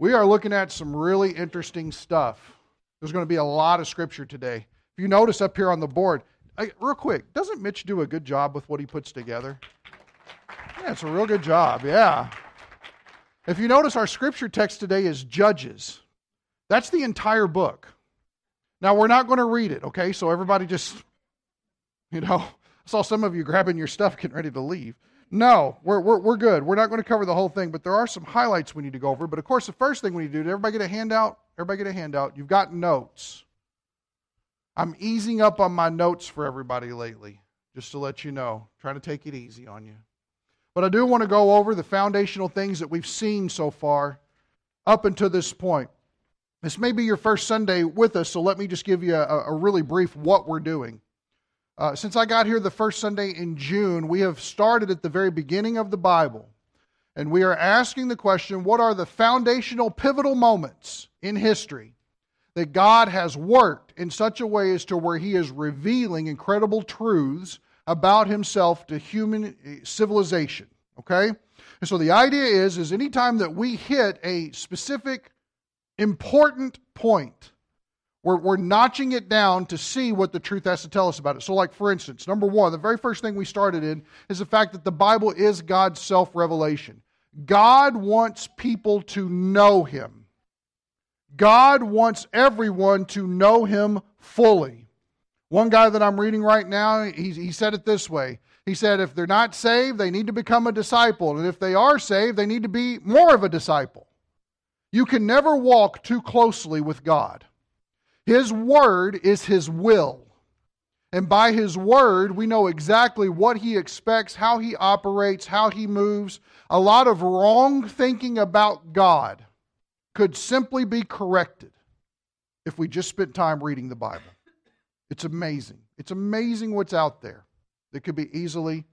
We are looking at some really interesting stuff. There's going to be a lot of scripture today. If you notice up here on the board, I, real quick, doesn't Mitch do a good job with what he puts together? Yeah, it's a real good job. Yeah. If you notice, our scripture text today is Judges. That's the entire book. Now, we're not going to read it, okay? So everybody just, you know, I saw some of you grabbing your stuff, getting ready to leave. No, we're, we're, we're good. We're not going to cover the whole thing, but there are some highlights we need to go over. But of course, the first thing we need to do, did everybody get a handout? Everybody get a handout. You've got notes. I'm easing up on my notes for everybody lately, just to let you know. trying to take it easy on you. But I do want to go over the foundational things that we've seen so far up until this point. This may be your first Sunday with us, so let me just give you a, a really brief what we're doing. Uh, since I got here the first Sunday in June, we have started at the very beginning of the Bible. And we are asking the question what are the foundational, pivotal moments in history that God has worked in such a way as to where He is revealing incredible truths about Himself to human eh, civilization? Okay? And so the idea is, is anytime that we hit a specific important point, we're, we're notching it down to see what the truth has to tell us about it. So, like, for instance, number one, the very first thing we started in is the fact that the Bible is God's self revelation. God wants people to know Him. God wants everyone to know Him fully. One guy that I'm reading right now, he, he said it this way. He said, if they're not saved, they need to become a disciple. And if they are saved, they need to be more of a disciple. You can never walk too closely with God. His word is His will. And by His word, we know exactly what He expects, how He operates, how He moves. A lot of wrong thinking about God could simply be corrected if we just spent time reading the Bible. It's amazing. It's amazing what's out there that could be easily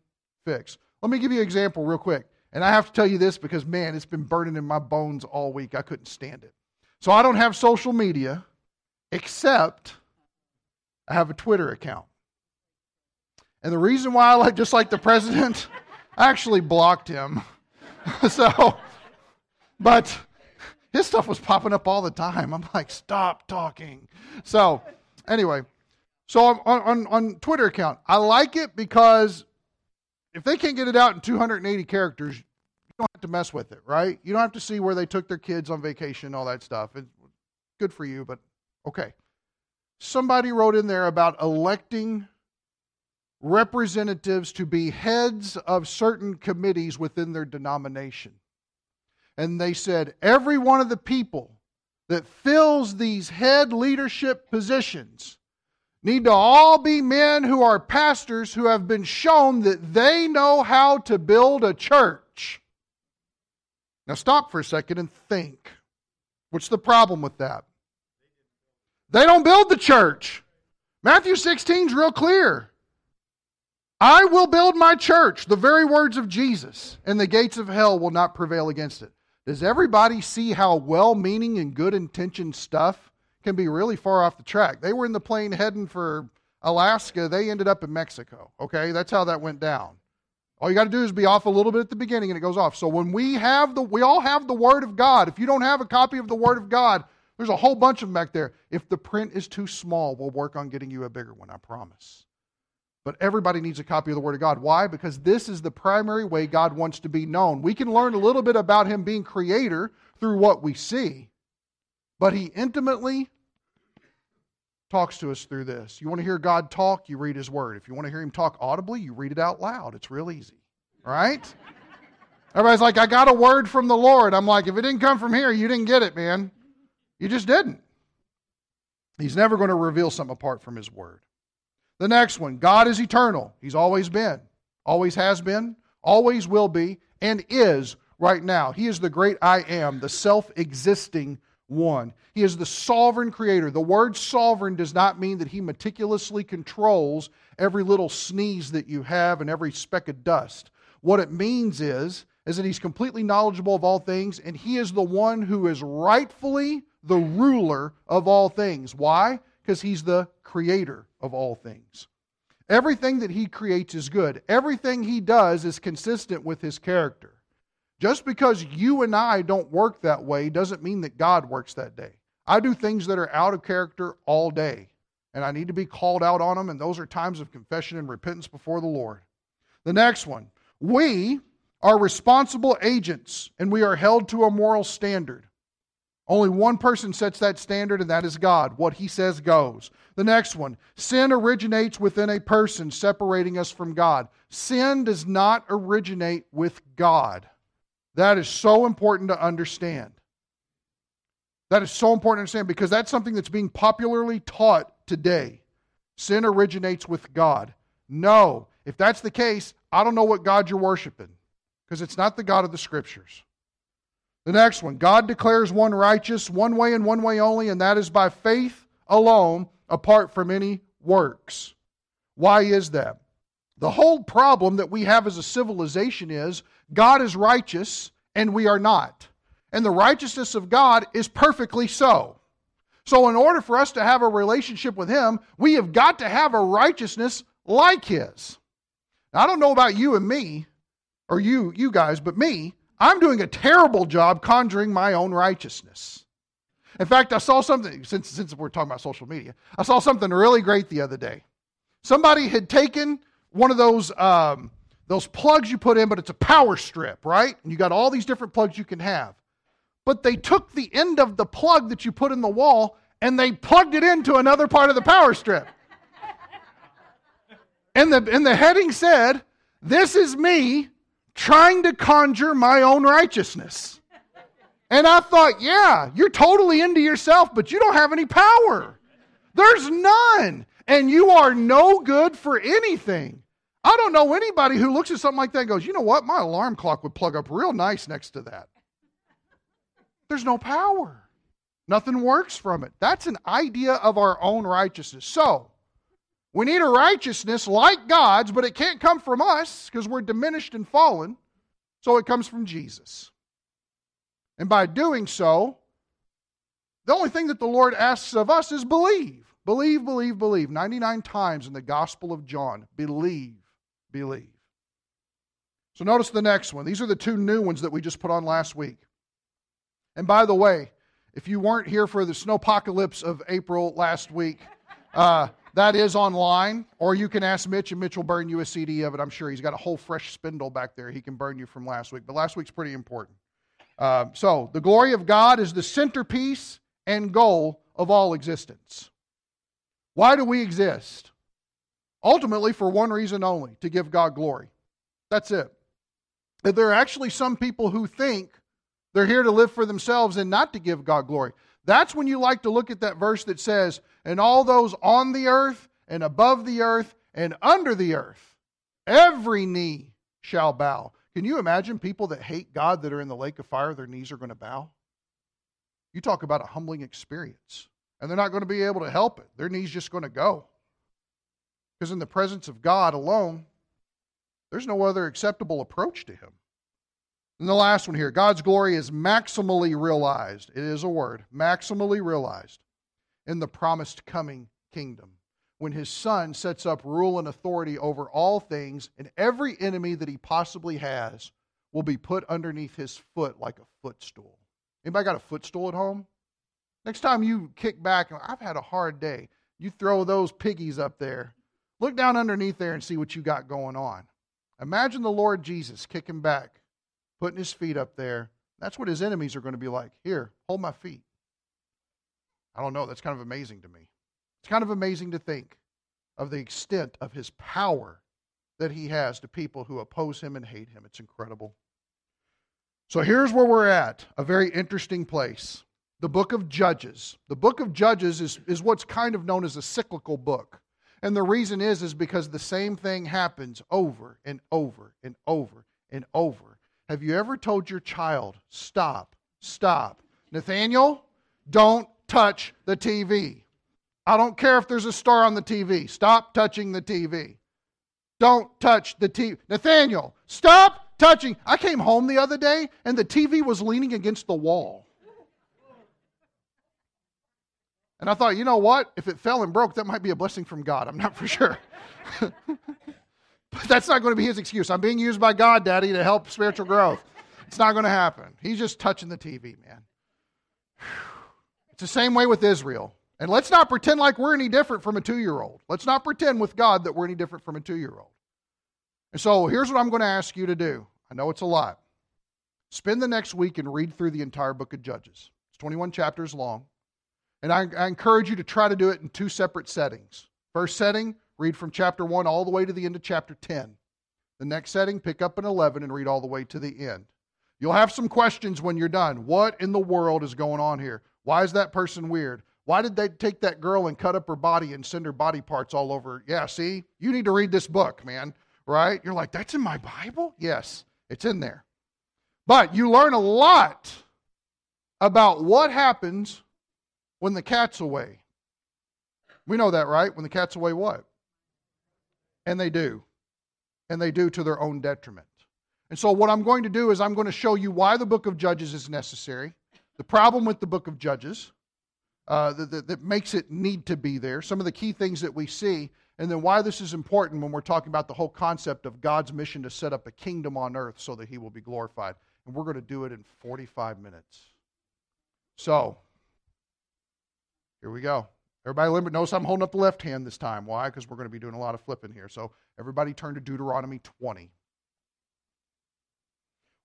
fixed. Let me give you an example real quick. And I have to tell you this because, man, it's been burning in my bones all week. I couldn't stand it. So I don't have social media except I have a Twitter account. And the reason why I like, just like the president, I actually blocked him. so, but his stuff was popping up all the time. I'm like, stop talking. So, anyway, so on, on, on Twitter account, I like it because if they can't get it out in 280 characters, you don't have to mess with it, right? You don't have to see where they took their kids on vacation, all that stuff. It's good for you, but Okay. Somebody wrote in there about electing representatives to be heads of certain committees within their denomination. And they said every one of the people that fills these head leadership positions need to all be men who are pastors who have been shown that they know how to build a church. Now, stop for a second and think. What's the problem with that? They don't build the church. Matthew 16 is real clear. I will build my church, the very words of Jesus, and the gates of hell will not prevail against it. Does everybody see how well meaning and good intentioned stuff can be really far off the track? They were in the plane heading for Alaska, they ended up in Mexico. Okay, that's how that went down. All you got to do is be off a little bit at the beginning and it goes off. So when we have the we all have the word of God. If you don't have a copy of the word of God, there's a whole bunch of them back there. If the print is too small, we'll work on getting you a bigger one, I promise. But everybody needs a copy of the Word of God. Why? Because this is the primary way God wants to be known. We can learn a little bit about Him being creator through what we see, but He intimately talks to us through this. You want to hear God talk, you read His Word. If you want to hear Him talk audibly, you read it out loud. It's real easy, right? Everybody's like, I got a word from the Lord. I'm like, if it didn't come from here, you didn't get it, man. You just didn't. He's never going to reveal something apart from His Word. The next one God is eternal. He's always been, always has been, always will be, and is right now. He is the great I am, the self existing one. He is the sovereign creator. The word sovereign does not mean that he meticulously controls every little sneeze that you have and every speck of dust. What it means is, is that he's completely knowledgeable of all things, and he is the one who is rightfully the ruler of all things. Why? Because he's the creator of all things. Everything that he creates is good. Everything he does is consistent with his character. Just because you and I don't work that way doesn't mean that God works that day. I do things that are out of character all day, and I need to be called out on them, and those are times of confession and repentance before the Lord. The next one we are responsible agents, and we are held to a moral standard. Only one person sets that standard, and that is God. What he says goes. The next one sin originates within a person, separating us from God. Sin does not originate with God. That is so important to understand. That is so important to understand because that's something that's being popularly taught today. Sin originates with God. No, if that's the case, I don't know what God you're worshiping because it's not the God of the Scriptures. The next one God declares one righteous, one way and one way only, and that is by faith alone, apart from any works. Why is that? The whole problem that we have as a civilization is God is righteous and we are not. And the righteousness of God is perfectly so. So, in order for us to have a relationship with Him, we have got to have a righteousness like His. Now, I don't know about you and me, or you, you guys, but me, I'm doing a terrible job conjuring my own righteousness. In fact, I saw something, since, since we're talking about social media, I saw something really great the other day. Somebody had taken one of those, um, those plugs you put in, but it's a power strip, right? And you got all these different plugs you can have. But they took the end of the plug that you put in the wall and they plugged it into another part of the power strip. and, the, and the heading said, This is me trying to conjure my own righteousness. And I thought, yeah, you're totally into yourself, but you don't have any power. There's none. And you are no good for anything. I don't know anybody who looks at something like that and goes, you know what? My alarm clock would plug up real nice next to that. There's no power. Nothing works from it. That's an idea of our own righteousness. So, we need a righteousness like God's, but it can't come from us because we're diminished and fallen. So it comes from Jesus. And by doing so, the only thing that the Lord asks of us is believe. Believe, believe, believe. 99 times in the Gospel of John. Believe, believe. So notice the next one. These are the two new ones that we just put on last week. And by the way, if you weren't here for the snowpocalypse of April last week, uh, that is online, or you can ask Mitch, and Mitch will burn you a CD of it. I'm sure he's got a whole fresh spindle back there. He can burn you from last week, but last week's pretty important. Uh, so, the glory of God is the centerpiece and goal of all existence. Why do we exist? Ultimately, for one reason only to give God glory. That's it. That There are actually some people who think they're here to live for themselves and not to give God glory. That's when you like to look at that verse that says, And all those on the earth and above the earth and under the earth, every knee shall bow. Can you imagine people that hate God that are in the lake of fire, their knees are going to bow? You talk about a humbling experience. And they're not going to be able to help it. Their knees just going to go. Because in the presence of God alone, there's no other acceptable approach to Him. And the last one here God's glory is maximally realized. It is a word, maximally realized in the promised coming kingdom. When his son sets up rule and authority over all things, and every enemy that he possibly has will be put underneath his foot like a footstool. Anybody got a footstool at home? Next time you kick back, I've had a hard day. You throw those piggies up there. Look down underneath there and see what you got going on. Imagine the Lord Jesus kicking back putting his feet up there. That's what his enemies are going to be like. Here, hold my feet. I don't know. That's kind of amazing to me. It's kind of amazing to think of the extent of his power that he has to people who oppose him and hate him. It's incredible. So here's where we're at a very interesting place. The book of Judges. The book of Judges is, is what's kind of known as a cyclical book. And the reason is is because the same thing happens over and over and over and over have you ever told your child, stop, stop? Nathaniel, don't touch the TV. I don't care if there's a star on the TV. Stop touching the TV. Don't touch the TV. Nathaniel, stop touching. I came home the other day and the TV was leaning against the wall. And I thought, you know what? If it fell and broke, that might be a blessing from God. I'm not for sure. But that's not going to be his excuse. I'm being used by God, Daddy, to help spiritual growth. it's not going to happen. He's just touching the TV, man. It's the same way with Israel. And let's not pretend like we're any different from a two year old. Let's not pretend with God that we're any different from a two year old. And so here's what I'm going to ask you to do. I know it's a lot. Spend the next week and read through the entire book of Judges. It's 21 chapters long. And I, I encourage you to try to do it in two separate settings. First setting, read from chapter 1 all the way to the end of chapter 10. The next setting, pick up in 11 and read all the way to the end. You'll have some questions when you're done. What in the world is going on here? Why is that person weird? Why did they take that girl and cut up her body and send her body parts all over? Yeah, see? You need to read this book, man, right? You're like, that's in my Bible? Yes, it's in there. But you learn a lot about what happens when the cat's away. We know that, right? When the cat's away, what? And they do. And they do to their own detriment. And so, what I'm going to do is, I'm going to show you why the book of Judges is necessary, the problem with the book of Judges uh, that, that, that makes it need to be there, some of the key things that we see, and then why this is important when we're talking about the whole concept of God's mission to set up a kingdom on earth so that he will be glorified. And we're going to do it in 45 minutes. So, here we go. Everybody knows I'm holding up the left hand this time. Why? Because we're going to be doing a lot of flipping here. So, everybody turn to Deuteronomy 20.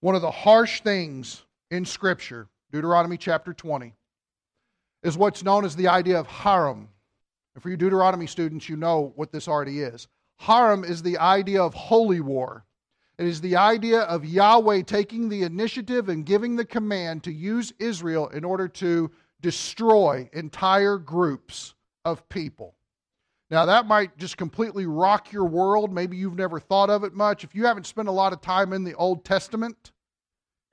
One of the harsh things in Scripture, Deuteronomy chapter 20, is what's known as the idea of Haram. And for you Deuteronomy students, you know what this already is. Haram is the idea of holy war. It is the idea of Yahweh taking the initiative and giving the command to use Israel in order to destroy entire groups of people. Now, that might just completely rock your world. Maybe you've never thought of it much. If you haven't spent a lot of time in the Old Testament,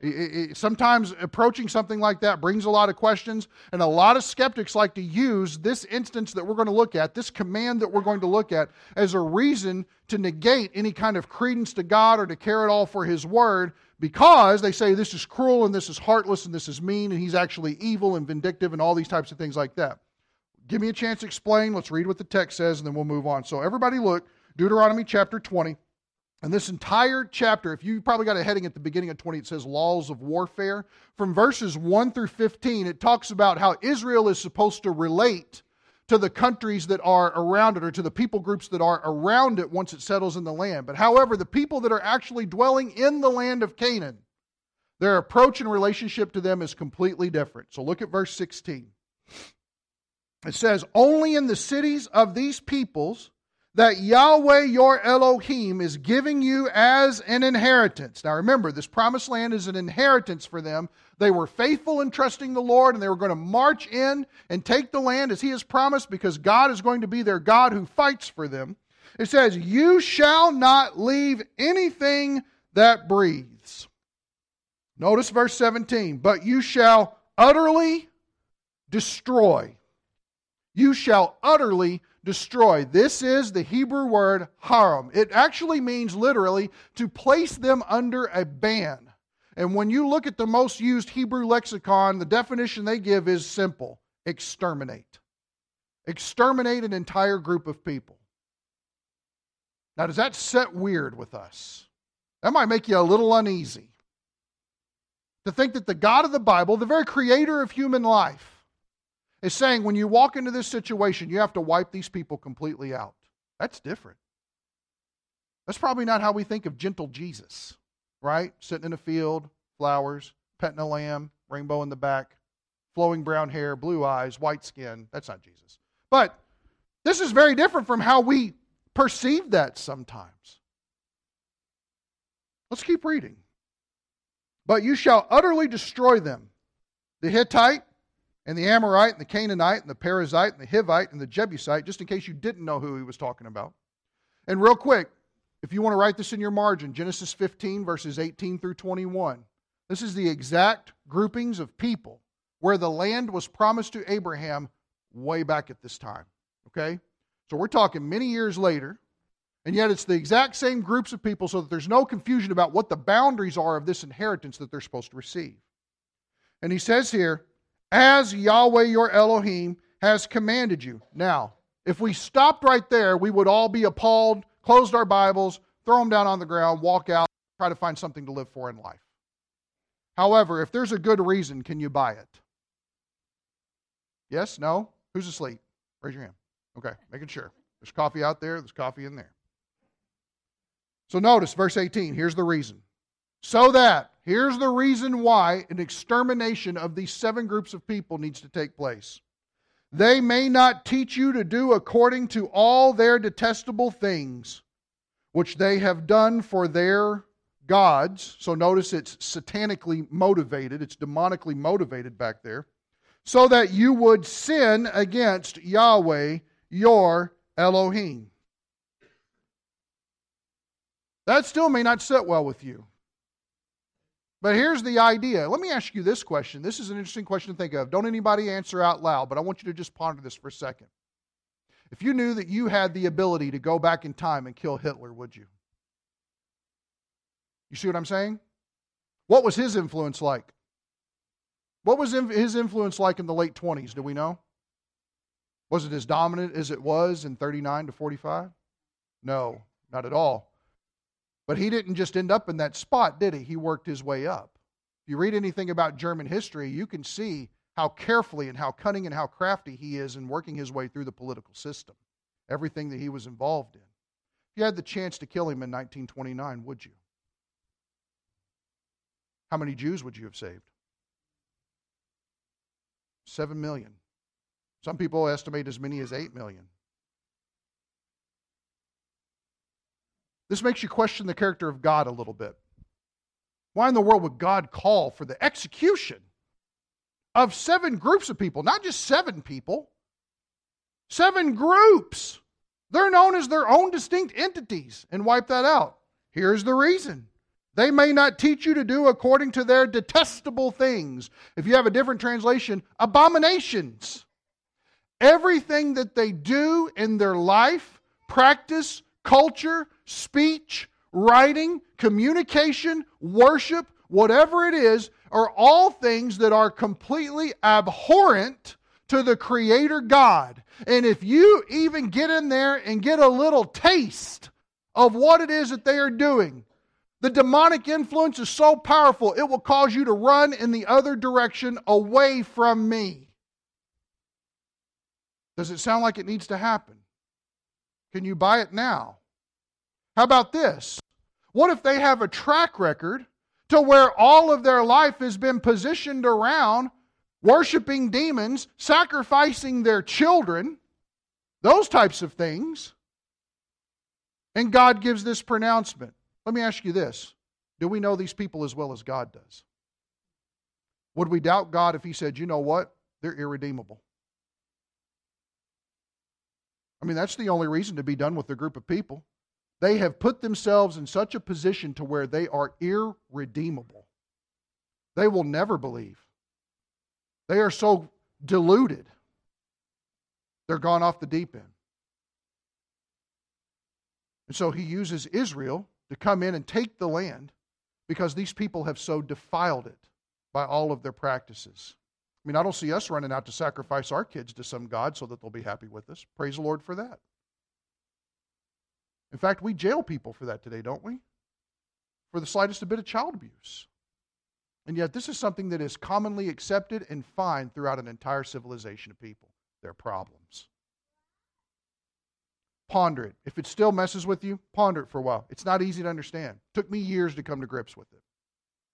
it, it, sometimes approaching something like that brings a lot of questions, and a lot of skeptics like to use this instance that we're going to look at, this command that we're going to look at, as a reason to negate any kind of credence to God or to care at all for His Word because they say this is cruel and this is heartless and this is mean and He's actually evil and vindictive and all these types of things like that. Give me a chance to explain. Let's read what the text says and then we'll move on. So, everybody, look, Deuteronomy chapter 20. And this entire chapter, if you probably got a heading at the beginning of 20, it says laws of warfare. From verses 1 through 15, it talks about how Israel is supposed to relate to the countries that are around it or to the people groups that are around it once it settles in the land. But however, the people that are actually dwelling in the land of Canaan, their approach and relationship to them is completely different. So look at verse 16. It says, Only in the cities of these peoples that Yahweh your Elohim is giving you as an inheritance. Now remember, this promised land is an inheritance for them. They were faithful in trusting the Lord, and they were going to march in and take the land as He has promised because God is going to be their God who fights for them. It says, You shall not leave anything that breathes. Notice verse 17, but you shall utterly destroy. You shall utterly destroy. This is the Hebrew word haram. It actually means literally to place them under a ban. And when you look at the most used Hebrew lexicon, the definition they give is simple exterminate. Exterminate an entire group of people. Now, does that set weird with us? That might make you a little uneasy. To think that the God of the Bible, the very creator of human life, is saying when you walk into this situation, you have to wipe these people completely out. That's different. That's probably not how we think of gentle Jesus, right? Sitting in a field, flowers, petting a lamb, rainbow in the back, flowing brown hair, blue eyes, white skin. That's not Jesus. But this is very different from how we perceive that sometimes. Let's keep reading. But you shall utterly destroy them the Hittite, and the Amorite and the Canaanite and the Perizzite and the Hivite and the Jebusite, just in case you didn't know who he was talking about. And real quick, if you want to write this in your margin, Genesis 15, verses 18 through 21. This is the exact groupings of people where the land was promised to Abraham way back at this time. Okay? So we're talking many years later, and yet it's the exact same groups of people so that there's no confusion about what the boundaries are of this inheritance that they're supposed to receive. And he says here, as Yahweh your Elohim has commanded you. Now, if we stopped right there, we would all be appalled, closed our Bibles, throw them down on the ground, walk out, try to find something to live for in life. However, if there's a good reason, can you buy it? Yes? No? Who's asleep? Raise your hand. Okay, making sure. There's coffee out there, there's coffee in there. So notice verse 18. Here's the reason. So that, here's the reason why an extermination of these seven groups of people needs to take place. They may not teach you to do according to all their detestable things, which they have done for their gods. So notice it's satanically motivated, it's demonically motivated back there. So that you would sin against Yahweh, your Elohim. That still may not sit well with you. But here's the idea. Let me ask you this question. This is an interesting question to think of. Don't anybody answer out loud, but I want you to just ponder this for a second. If you knew that you had the ability to go back in time and kill Hitler, would you? You see what I'm saying? What was his influence like? What was his influence like in the late 20s? Do we know? Was it as dominant as it was in 39 to 45? No, not at all. But he didn't just end up in that spot, did he? He worked his way up. If you read anything about German history, you can see how carefully and how cunning and how crafty he is in working his way through the political system, everything that he was involved in. If you had the chance to kill him in 1929, would you? How many Jews would you have saved? Seven million. Some people estimate as many as eight million. This makes you question the character of God a little bit. Why in the world would God call for the execution of seven groups of people? Not just seven people, seven groups. They're known as their own distinct entities and wipe that out. Here's the reason. They may not teach you to do according to their detestable things. If you have a different translation, abominations. Everything that they do in their life, practice, culture, speech, writing, communication, worship, whatever it is, are all things that are completely abhorrent to the Creator God. And if you even get in there and get a little taste of what it is that they are doing, the demonic influence is so powerful, it will cause you to run in the other direction away from me. Does it sound like it needs to happen? Can you buy it now? How about this? What if they have a track record to where all of their life has been positioned around worshiping demons, sacrificing their children, those types of things? And God gives this pronouncement. Let me ask you this Do we know these people as well as God does? Would we doubt God if He said, you know what? They're irredeemable? I mean, that's the only reason to be done with a group of people. They have put themselves in such a position to where they are irredeemable. They will never believe. They are so deluded. They're gone off the deep end. And so he uses Israel to come in and take the land because these people have so defiled it by all of their practices. I mean, I don't see us running out to sacrifice our kids to some God so that they'll be happy with us. Praise the Lord for that. In fact, we jail people for that today, don't we? For the slightest bit of child abuse. And yet, this is something that is commonly accepted and fine throughout an entire civilization of people. Their problems. Ponder it. If it still messes with you, ponder it for a while. It's not easy to understand. It took me years to come to grips with it.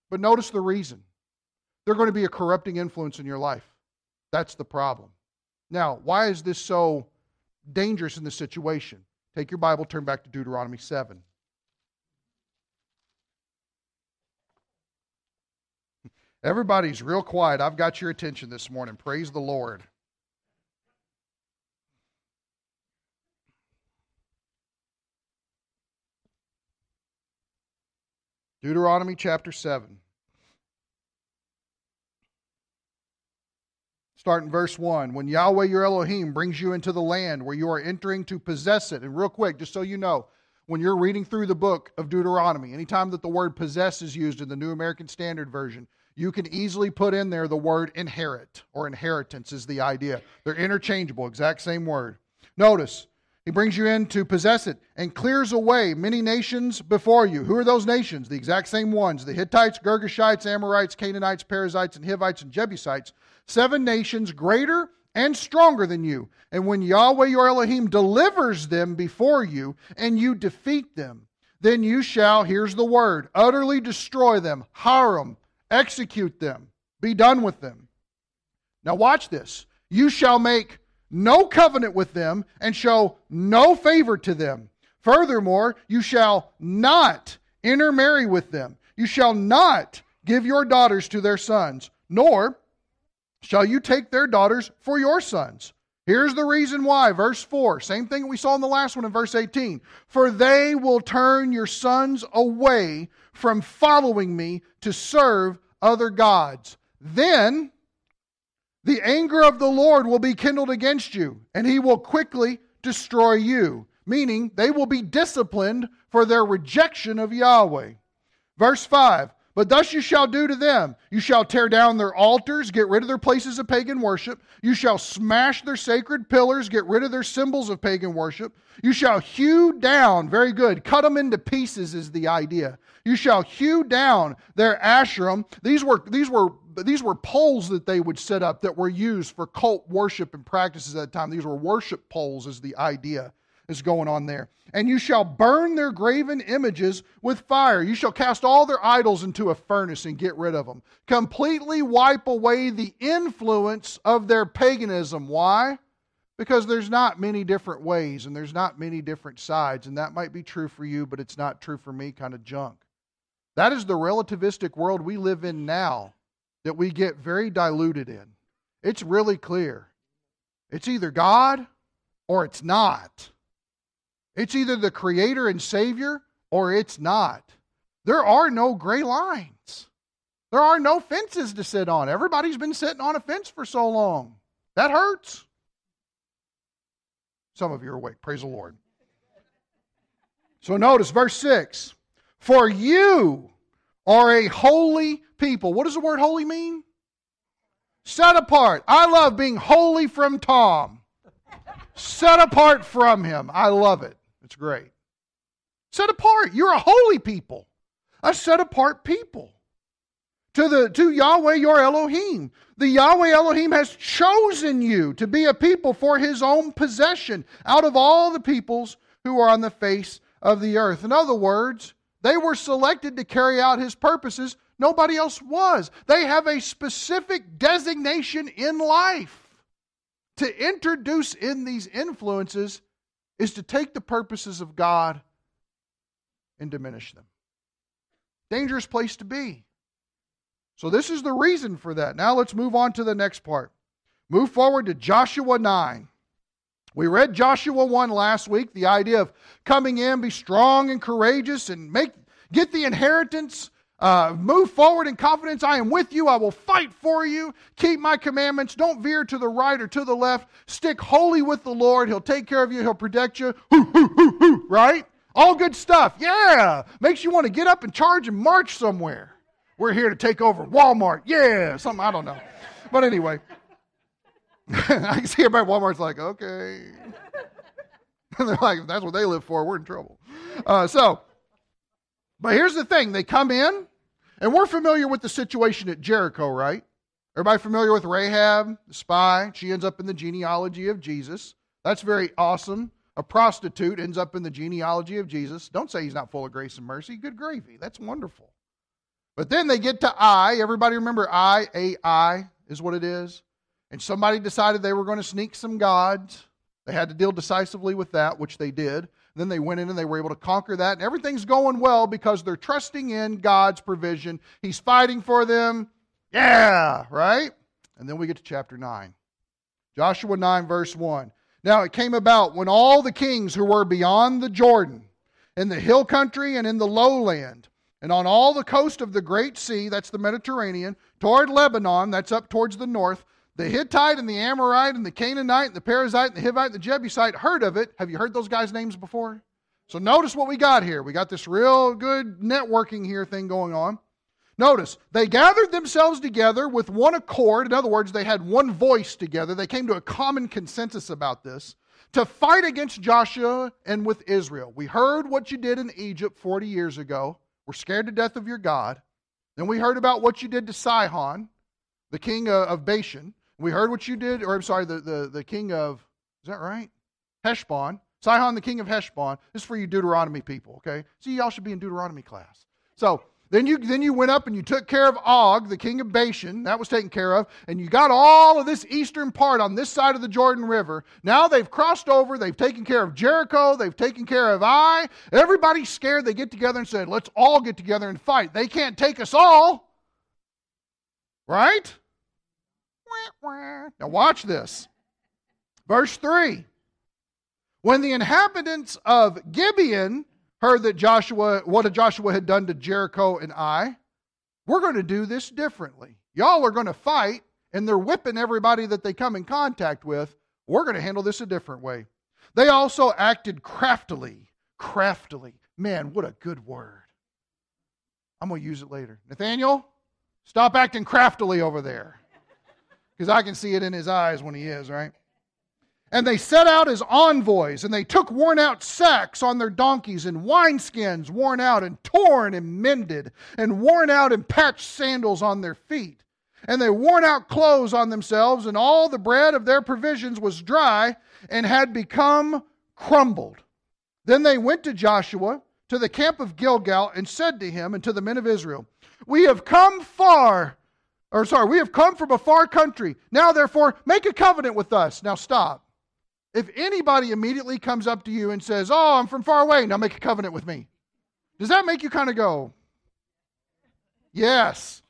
But notice the reason. They're going to be a corrupting influence in your life. That's the problem. Now, why is this so dangerous in this situation? Take your Bible, turn back to Deuteronomy 7. Everybody's real quiet. I've got your attention this morning. Praise the Lord. Deuteronomy chapter 7. Start in verse 1. When Yahweh your Elohim brings you into the land where you are entering to possess it, and real quick, just so you know, when you're reading through the book of Deuteronomy, anytime that the word possess is used in the New American Standard Version, you can easily put in there the word inherit or inheritance is the idea. They're interchangeable, exact same word. Notice, He brings you in to possess it and clears away many nations before you. Who are those nations? The exact same ones the Hittites, Girgashites, Amorites, Canaanites, Perizzites, and Hivites and Jebusites. Seven nations greater and stronger than you. And when Yahweh your Elohim delivers them before you and you defeat them, then you shall, here's the word, utterly destroy them, haram, execute them, be done with them. Now, watch this. You shall make no covenant with them and show no favor to them. Furthermore, you shall not intermarry with them. You shall not give your daughters to their sons, nor shall you take their daughters for your sons. Here's the reason why. Verse 4, same thing we saw in the last one in verse 18. For they will turn your sons away from following me to serve other gods. Then the anger of the Lord will be kindled against you, and he will quickly destroy you. Meaning, they will be disciplined for their rejection of Yahweh. Verse 5 But thus you shall do to them you shall tear down their altars, get rid of their places of pagan worship. You shall smash their sacred pillars, get rid of their symbols of pagan worship. You shall hew down, very good, cut them into pieces is the idea. You shall hew down their Asherim. These were, these were these were poles that they would set up that were used for cult worship and practices at the time. These were worship poles, is the idea is going on there. And you shall burn their graven images with fire. You shall cast all their idols into a furnace and get rid of them. Completely wipe away the influence of their paganism. Why? Because there's not many different ways and there's not many different sides. And that might be true for you, but it's not true for me, kind of junk. That is the relativistic world we live in now that we get very diluted in. It's really clear. It's either God or it's not. It's either the Creator and Savior or it's not. There are no gray lines. There are no fences to sit on. Everybody's been sitting on a fence for so long. That hurts. Some of you are awake. Praise the Lord. So notice verse 6 For you are a holy people. What does the word holy mean? Set apart. I love being holy from Tom. Set apart from him. I love it. It's great. Set apart. You're a holy people. A set apart people. To the to Yahweh your Elohim. The Yahweh Elohim has chosen you to be a people for his own possession out of all the peoples who are on the face of the earth. In other words, they were selected to carry out his purposes Nobody else was. They have a specific designation in life. To introduce in these influences is to take the purposes of God and diminish them. Dangerous place to be. So, this is the reason for that. Now, let's move on to the next part. Move forward to Joshua 9. We read Joshua 1 last week, the idea of coming in, be strong and courageous, and make, get the inheritance uh, move forward in confidence. I am with you. I will fight for you. Keep my commandments. Don't veer to the right or to the left. Stick wholly with the Lord. He'll take care of you. He'll protect you. right? All good stuff. Yeah. Makes you want to get up and charge and march somewhere. We're here to take over Walmart. Yeah. Something, I don't know. But anyway, I can see everybody at Walmart's like, okay. and they're like, that's what they live for. We're in trouble. Uh, so, but here's the thing they come in, and we're familiar with the situation at Jericho, right? Everybody familiar with Rahab, the spy? She ends up in the genealogy of Jesus. That's very awesome. A prostitute ends up in the genealogy of Jesus. Don't say he's not full of grace and mercy. Good gravy. That's wonderful. But then they get to Ai. Everybody remember Ai? A I is what it is. And somebody decided they were going to sneak some gods. They had to deal decisively with that, which they did. Then they went in and they were able to conquer that. And everything's going well because they're trusting in God's provision. He's fighting for them. Yeah, right? And then we get to chapter 9. Joshua 9, verse 1. Now it came about when all the kings who were beyond the Jordan, in the hill country and in the lowland, and on all the coast of the great sea, that's the Mediterranean, toward Lebanon, that's up towards the north, the Hittite and the Amorite and the Canaanite and the Perizzite and the Hivite and the Jebusite heard of it. Have you heard those guys' names before? So notice what we got here. We got this real good networking here thing going on. Notice, they gathered themselves together with one accord. In other words, they had one voice together. They came to a common consensus about this to fight against Joshua and with Israel. We heard what you did in Egypt 40 years ago. We're scared to death of your God. Then we heard about what you did to Sihon, the king uh, of Bashan. We heard what you did, or I'm sorry, the, the, the king of, is that right? Heshbon. Sihon, the king of Heshbon. This is for you Deuteronomy people, okay? See, y'all should be in Deuteronomy class. So, then you, then you went up and you took care of Og, the king of Bashan. That was taken care of. And you got all of this eastern part on this side of the Jordan River. Now they've crossed over. They've taken care of Jericho. They've taken care of Ai. Everybody's scared. They get together and said, let's all get together and fight. They can't take us all. Right? Now watch this. Verse 3. When the inhabitants of Gibeon heard that Joshua, what Joshua had done to Jericho and Ai, we're going to do this differently. Y'all are going to fight, and they're whipping everybody that they come in contact with. We're going to handle this a different way. They also acted craftily. Craftily. Man, what a good word. I'm going to use it later. Nathaniel, stop acting craftily over there. Because I can see it in his eyes when he is, right? And they set out as envoys, and they took worn out sacks on their donkeys, and wineskins worn out, and torn and mended, and worn out and patched sandals on their feet. And they worn out clothes on themselves, and all the bread of their provisions was dry and had become crumbled. Then they went to Joshua, to the camp of Gilgal, and said to him and to the men of Israel, We have come far, or sorry, we have come from a far country. Now, therefore, make a covenant with us. Now, stop. If anybody immediately comes up to you and says, Oh, I'm from far away, now make a covenant with me, does that make you kind of go, Yes.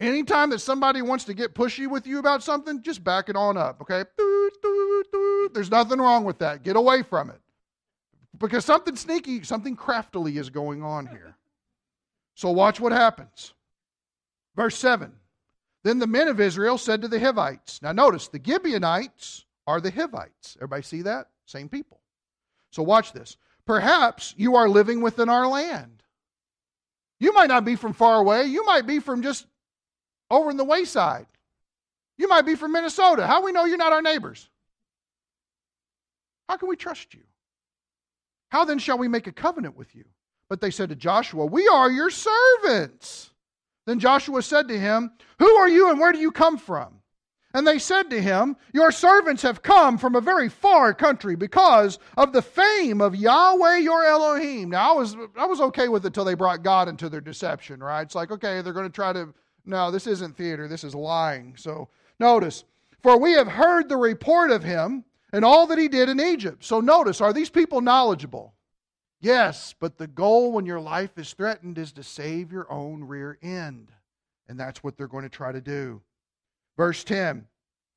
Anytime that somebody wants to get pushy with you about something, just back it on up, okay? There's nothing wrong with that. Get away from it. Because something sneaky, something craftily is going on here. So watch what happens. Verse 7 Then the men of Israel said to the Hivites, Now notice, the Gibeonites are the Hivites. Everybody see that? Same people. So watch this. Perhaps you are living within our land. You might not be from far away. You might be from just over in the wayside. You might be from Minnesota. How we know you're not our neighbors? How can we trust you? How then shall we make a covenant with you? But they said to Joshua, We are your servants. Then Joshua said to him, Who are you and where do you come from? And they said to him, Your servants have come from a very far country because of the fame of Yahweh your Elohim. Now, I was, I was okay with it until they brought God into their deception, right? It's like, okay, they're going to try to, no, this isn't theater, this is lying. So notice, for we have heard the report of him and all that he did in Egypt. So notice, are these people knowledgeable? Yes, but the goal when your life is threatened is to save your own rear end. And that's what they're going to try to do. Verse 10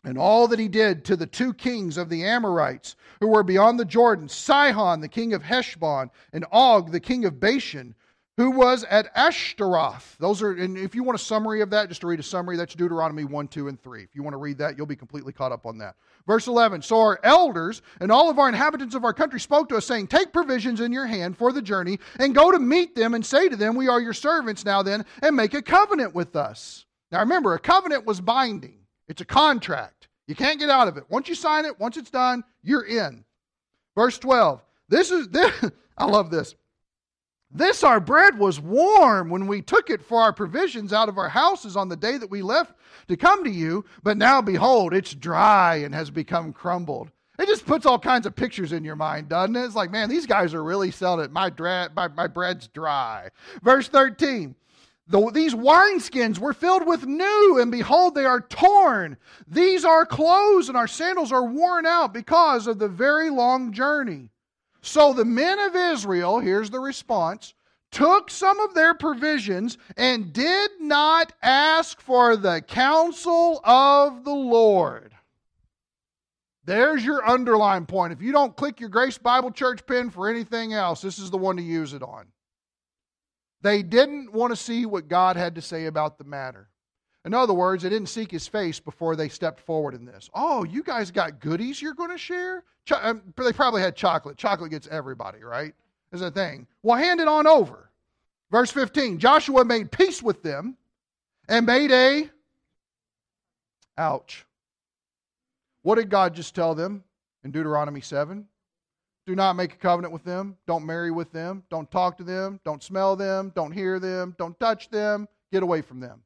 and all that he did to the two kings of the Amorites who were beyond the Jordan, Sihon, the king of Heshbon, and Og, the king of Bashan, who was at Ashtaroth. Those are, and if you want a summary of that, just to read a summary, that's Deuteronomy 1, 2, and 3. If you want to read that, you'll be completely caught up on that. Verse 11 So our elders and all of our inhabitants of our country spoke to us, saying, Take provisions in your hand for the journey, and go to meet them, and say to them, We are your servants now then, and make a covenant with us. Now remember, a covenant was binding, it's a contract. You can't get out of it. Once you sign it, once it's done, you're in. Verse 12. This is this I love this. This our bread was warm when we took it for our provisions out of our houses on the day that we left to come to you, but now behold, it's dry and has become crumbled. It just puts all kinds of pictures in your mind, doesn't it? It's like, man, these guys are really selling it. My, dra- my, my bread's dry. Verse 13. The, these wineskins were filled with new, and behold, they are torn. These are clothes, and our sandals are worn out because of the very long journey. So the men of Israel, here's the response, took some of their provisions and did not ask for the counsel of the Lord. There's your underline point. If you don't click your Grace Bible Church pin for anything else, this is the one to use it on. They didn't want to see what God had to say about the matter. In other words, they didn't seek his face before they stepped forward in this. Oh, you guys got goodies you're going to share? Um, they probably had chocolate. Chocolate gets everybody, right? Is a thing. Well, hand it on over. Verse 15 Joshua made peace with them and made a ouch. What did God just tell them in Deuteronomy 7? Do not make a covenant with them. Don't marry with them. Don't talk to them. Don't smell them. Don't hear them. Don't touch them. Get away from them.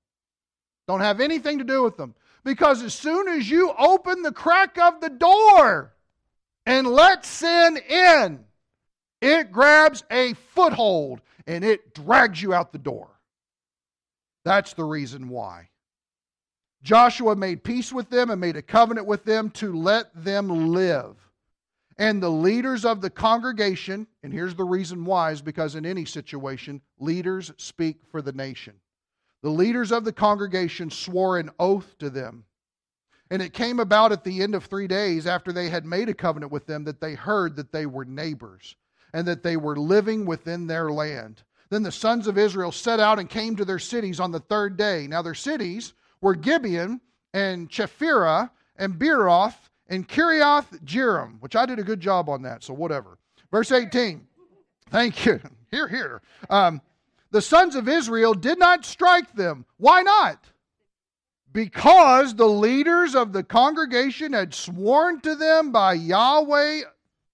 Don't have anything to do with them. Because as soon as you open the crack of the door and let sin in, it grabs a foothold and it drags you out the door. That's the reason why. Joshua made peace with them and made a covenant with them to let them live. And the leaders of the congregation, and here's the reason why, is because in any situation, leaders speak for the nation. The leaders of the congregation swore an oath to them. And it came about at the end of three days after they had made a covenant with them that they heard that they were neighbors and that they were living within their land. Then the sons of Israel set out and came to their cities on the third day. Now, their cities were Gibeon and Chephirah and Beeroth and Kiriath Jearim, which I did a good job on that, so whatever. Verse 18. Thank you. Here, here. Um, the sons of Israel did not strike them. Why not? Because the leaders of the congregation had sworn to them by Yahweh,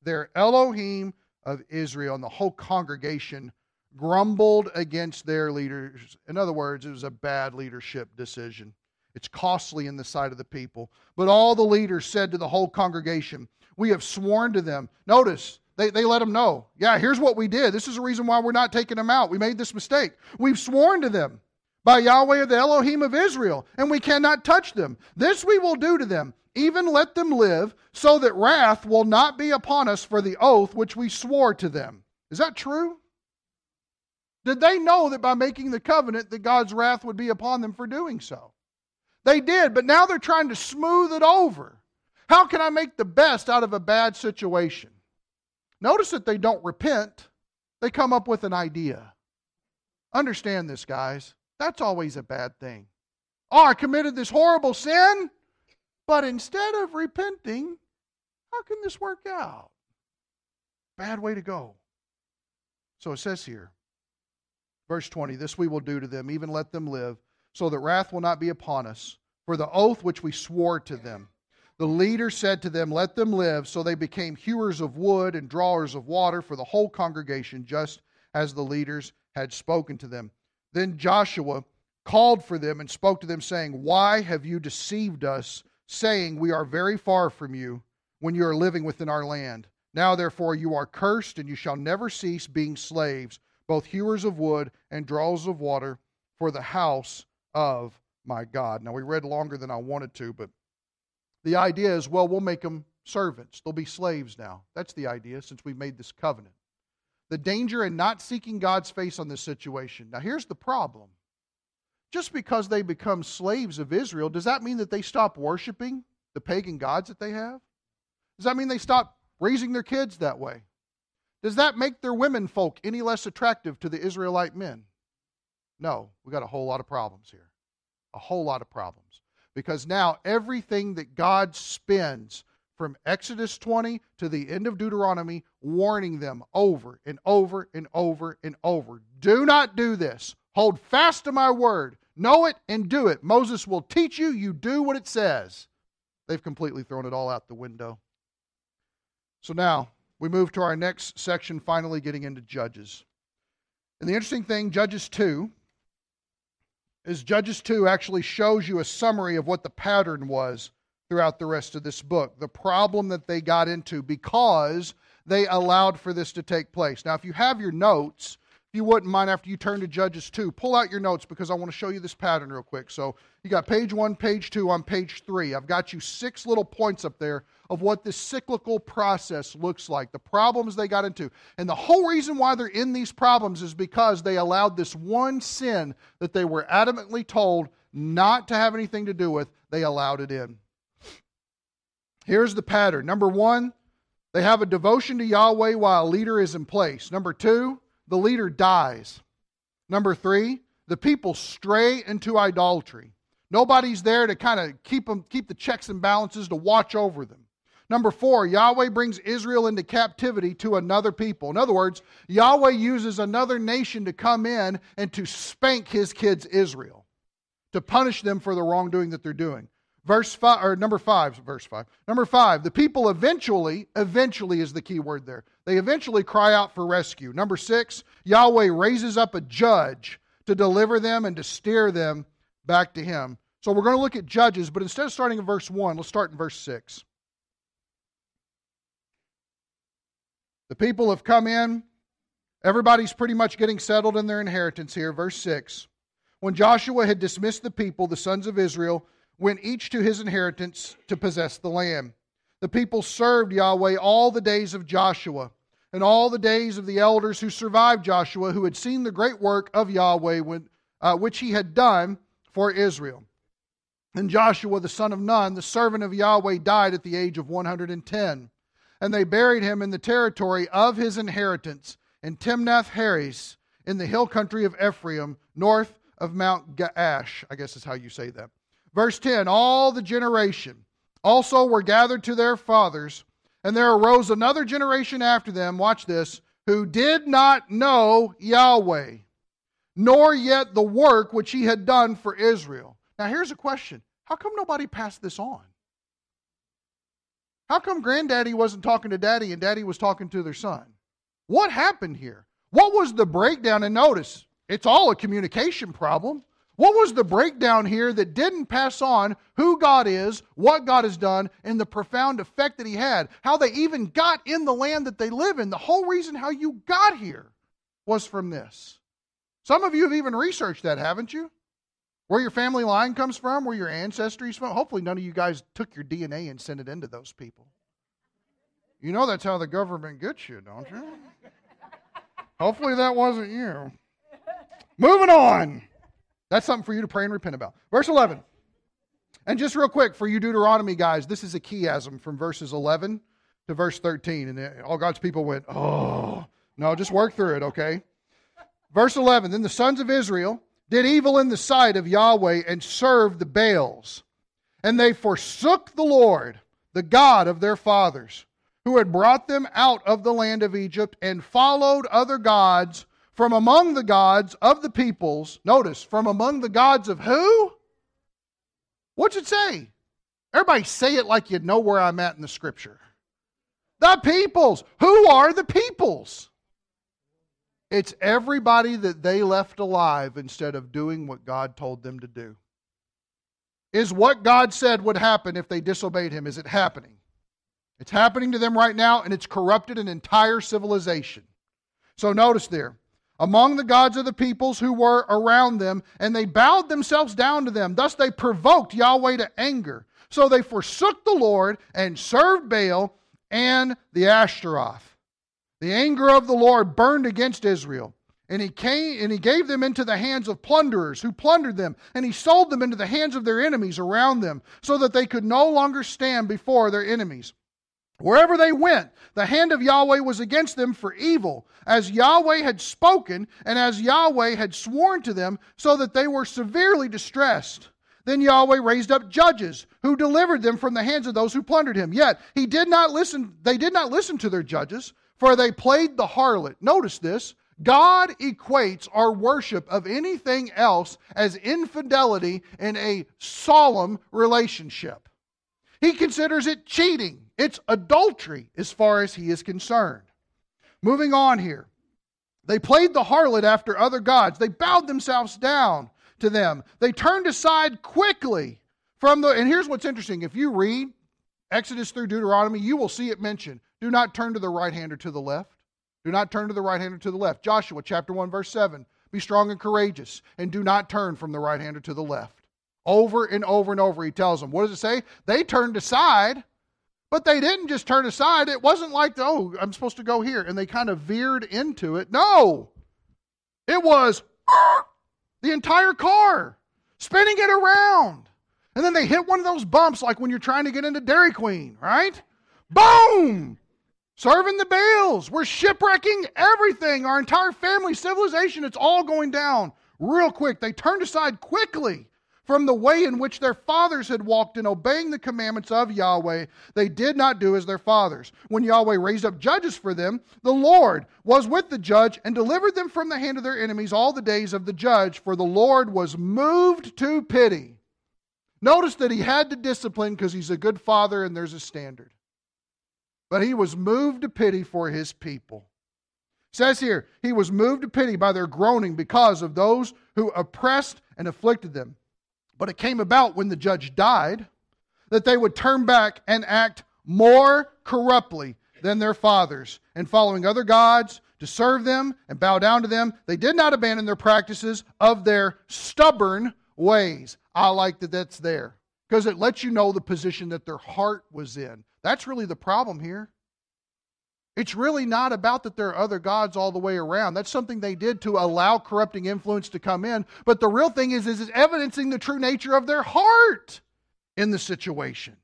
their Elohim of Israel, and the whole congregation grumbled against their leaders. In other words, it was a bad leadership decision. It's costly in the sight of the people. But all the leaders said to the whole congregation, We have sworn to them. Notice, they, they let them know, Yeah, here's what we did. This is the reason why we're not taking them out. We made this mistake. We've sworn to them by Yahweh, the Elohim of Israel, and we cannot touch them. This we will do to them, even let them live, so that wrath will not be upon us for the oath which we swore to them. Is that true? Did they know that by making the covenant that God's wrath would be upon them for doing so? They did, but now they're trying to smooth it over. How can I make the best out of a bad situation? Notice that they don't repent, they come up with an idea. Understand this, guys. That's always a bad thing. Oh, I committed this horrible sin, but instead of repenting, how can this work out? Bad way to go. So it says here, Verse 20 This we will do to them, even let them live, so that wrath will not be upon us, for the oath which we swore to them. The leader said to them, Let them live. So they became hewers of wood and drawers of water for the whole congregation, just as the leaders had spoken to them. Then Joshua called for them and spoke to them, saying, Why have you deceived us, saying, We are very far from you, when you are living within our land? Now, therefore, you are cursed, and you shall never cease being slaves both hewers of wood and drawers of water for the house of my God. Now, we read longer than I wanted to, but the idea is well, we'll make them servants. They'll be slaves now. That's the idea since we've made this covenant. The danger in not seeking God's face on this situation. Now, here's the problem. Just because they become slaves of Israel, does that mean that they stop worshiping the pagan gods that they have? Does that mean they stop raising their kids that way? Does that make their women folk any less attractive to the Israelite men? No, we got a whole lot of problems here. A whole lot of problems. Because now everything that God spends from Exodus 20 to the end of Deuteronomy, warning them over and over and over and over do not do this. Hold fast to my word. Know it and do it. Moses will teach you. You do what it says. They've completely thrown it all out the window. So now, we move to our next section, finally getting into Judges. And the interesting thing, Judges 2, is Judges 2 actually shows you a summary of what the pattern was throughout the rest of this book. The problem that they got into because they allowed for this to take place. Now, if you have your notes, if you wouldn't mind, after you turn to Judges 2, pull out your notes because I want to show you this pattern real quick. So you got page 1, page 2, on page 3. I've got you six little points up there of what this cyclical process looks like, the problems they got into. And the whole reason why they're in these problems is because they allowed this one sin that they were adamantly told not to have anything to do with, they allowed it in. Here's the pattern. Number one, they have a devotion to Yahweh while a leader is in place. Number two, the leader dies. Number three, the people stray into idolatry. Nobody's there to kind of keep them, keep the checks and balances to watch over them. Number four, Yahweh brings Israel into captivity to another people. In other words, Yahweh uses another nation to come in and to spank his kids, Israel. to punish them for the wrongdoing that they're doing. Verse five, or number five, verse five. Number five, the people eventually, eventually is the key word there. They eventually cry out for rescue. Number six, Yahweh raises up a judge to deliver them and to steer them back to Him. So we're going to look at Judges, but instead of starting in verse 1, let's start in verse 6. The people have come in. Everybody's pretty much getting settled in their inheritance here. Verse 6. When Joshua had dismissed the people, the sons of Israel went each to his inheritance to possess the land. The people served Yahweh all the days of Joshua and all the days of the elders who survived Joshua, who had seen the great work of Yahweh, when, uh, which he had done for Israel. And Joshua the son of Nun, the servant of Yahweh, died at the age of 110. And they buried him in the territory of his inheritance in Timnath Heres, in the hill country of Ephraim, north of Mount Gaash. I guess is how you say that. Verse 10 All the generation also were gathered to their fathers, and there arose another generation after them, watch this, who did not know Yahweh, nor yet the work which he had done for Israel. Now, here's a question How come nobody passed this on? How come granddaddy wasn't talking to daddy and daddy was talking to their son? What happened here? What was the breakdown? And notice, it's all a communication problem. What was the breakdown here that didn't pass on who God is, what God has done, and the profound effect that He had? How they even got in the land that they live in. The whole reason how you got here was from this. Some of you have even researched that, haven't you? where your family line comes from, where your ancestry is from. Hopefully, none of you guys took your DNA and sent it into those people. You know that's how the government gets you, don't you? Hopefully, that wasn't you. Moving on. That's something for you to pray and repent about. Verse 11. And just real quick, for you Deuteronomy guys, this is a chiasm from verses 11 to verse 13. And all God's people went, oh, no, just work through it, okay? Verse 11 Then the sons of Israel did evil in the sight of Yahweh and served the Baals. And they forsook the Lord, the God of their fathers, who had brought them out of the land of Egypt, and followed other gods from among the gods of the peoples. Notice, from among the gods of who? What's it say? Everybody say it like you know where I'm at in the scripture. The peoples. Who are the peoples? It's everybody that they left alive instead of doing what God told them to do. Is what God said would happen if they disobeyed Him, is it happening? It's happening to them right now, and it's corrupted an entire civilization. So notice there, among the gods of the peoples who were around them, and they bowed themselves down to them. Thus they provoked Yahweh to anger. So they forsook the Lord and served Baal and the Ashtaroth. The anger of the Lord burned against Israel. And he came and he gave them into the hands of plunderers who plundered them, and he sold them into the hands of their enemies around them, so that they could no longer stand before their enemies. Wherever they went, the hand of Yahweh was against them for evil, as Yahweh had spoken, and as Yahweh had sworn to them, so that they were severely distressed. Then Yahweh raised up judges who delivered them from the hands of those who plundered him. Yet he did not listen, they did not listen to their judges for they played the harlot. Notice this. God equates our worship of anything else as infidelity in a solemn relationship. He considers it cheating, it's adultery as far as he is concerned. Moving on here. They played the harlot after other gods. They bowed themselves down to them. They turned aside quickly from the. And here's what's interesting if you read Exodus through Deuteronomy, you will see it mentioned do not turn to the right hand or to the left. Do not turn to the right hand or to the left. Joshua chapter 1 verse 7. Be strong and courageous and do not turn from the right hand or to the left. Over and over and over he tells them. What does it say? They turned aside, but they didn't just turn aside. It wasn't like, "Oh, I'm supposed to go here." And they kind of veered into it. No. It was the entire car spinning it around. And then they hit one of those bumps like when you're trying to get into Dairy Queen, right? Boom! serving the Baals. We're shipwrecking everything, our entire family, civilization. It's all going down real quick. They turned aside quickly from the way in which their fathers had walked in obeying the commandments of Yahweh. They did not do as their fathers. When Yahweh raised up judges for them, the Lord was with the judge and delivered them from the hand of their enemies all the days of the judge, for the Lord was moved to pity. Notice that he had to discipline because he's a good father and there's a standard. But he was moved to pity for his people says here, he was moved to pity by their groaning because of those who oppressed and afflicted them. But it came about when the judge died that they would turn back and act more corruptly than their fathers, and following other gods to serve them and bow down to them. They did not abandon their practices of their stubborn ways. I like that that's there because it lets you know the position that their heart was in. That's really the problem here. It's really not about that there are other gods all the way around. That's something they did to allow corrupting influence to come in. But the real thing is, is evidencing the true nature of their heart in the situation.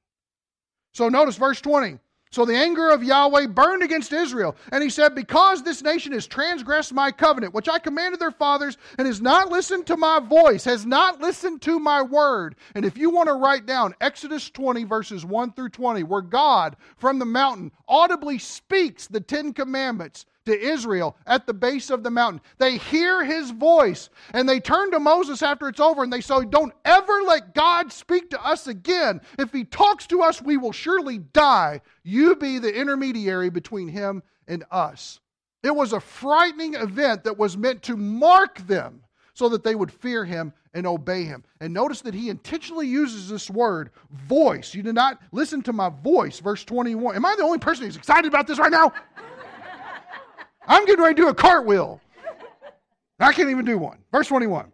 So notice verse 20. So the anger of Yahweh burned against Israel. And he said, Because this nation has transgressed my covenant, which I commanded their fathers, and has not listened to my voice, has not listened to my word. And if you want to write down Exodus 20, verses 1 through 20, where God from the mountain audibly speaks the Ten Commandments to Israel at the base of the mountain. They hear his voice and they turn to Moses after it's over and they say, Don't ever let God speak to us again. If he talks to us, we will surely die. You be the intermediary between him and us. It was a frightening event that was meant to mark them so that they would fear him and obey him. And notice that he intentionally uses this word, voice. You did not listen to my voice, verse 21. Am I the only person who's excited about this right now? I'm getting ready to do a cartwheel. I can't even do one. Verse 21.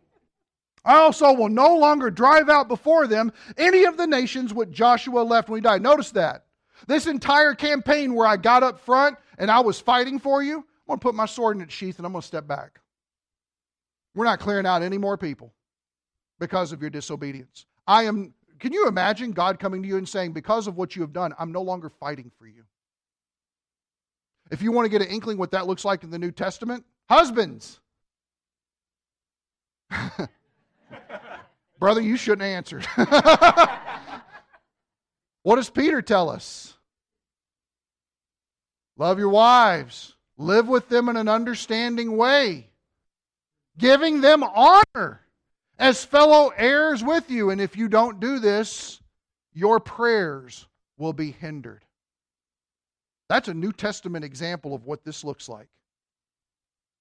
I also will no longer drive out before them any of the nations which Joshua left when he died. Notice that. This entire campaign where I got up front and I was fighting for you, I'm going to put my sword in its sheath and I'm going to step back. We're not clearing out any more people because of your disobedience. I am, can you imagine God coming to you and saying, Because of what you have done, I'm no longer fighting for you? If you want to get an inkling what that looks like in the New Testament, husbands. Brother, you shouldn't answer. what does Peter tell us? Love your wives, live with them in an understanding way, giving them honor as fellow heirs with you. And if you don't do this, your prayers will be hindered. That's a New Testament example of what this looks like.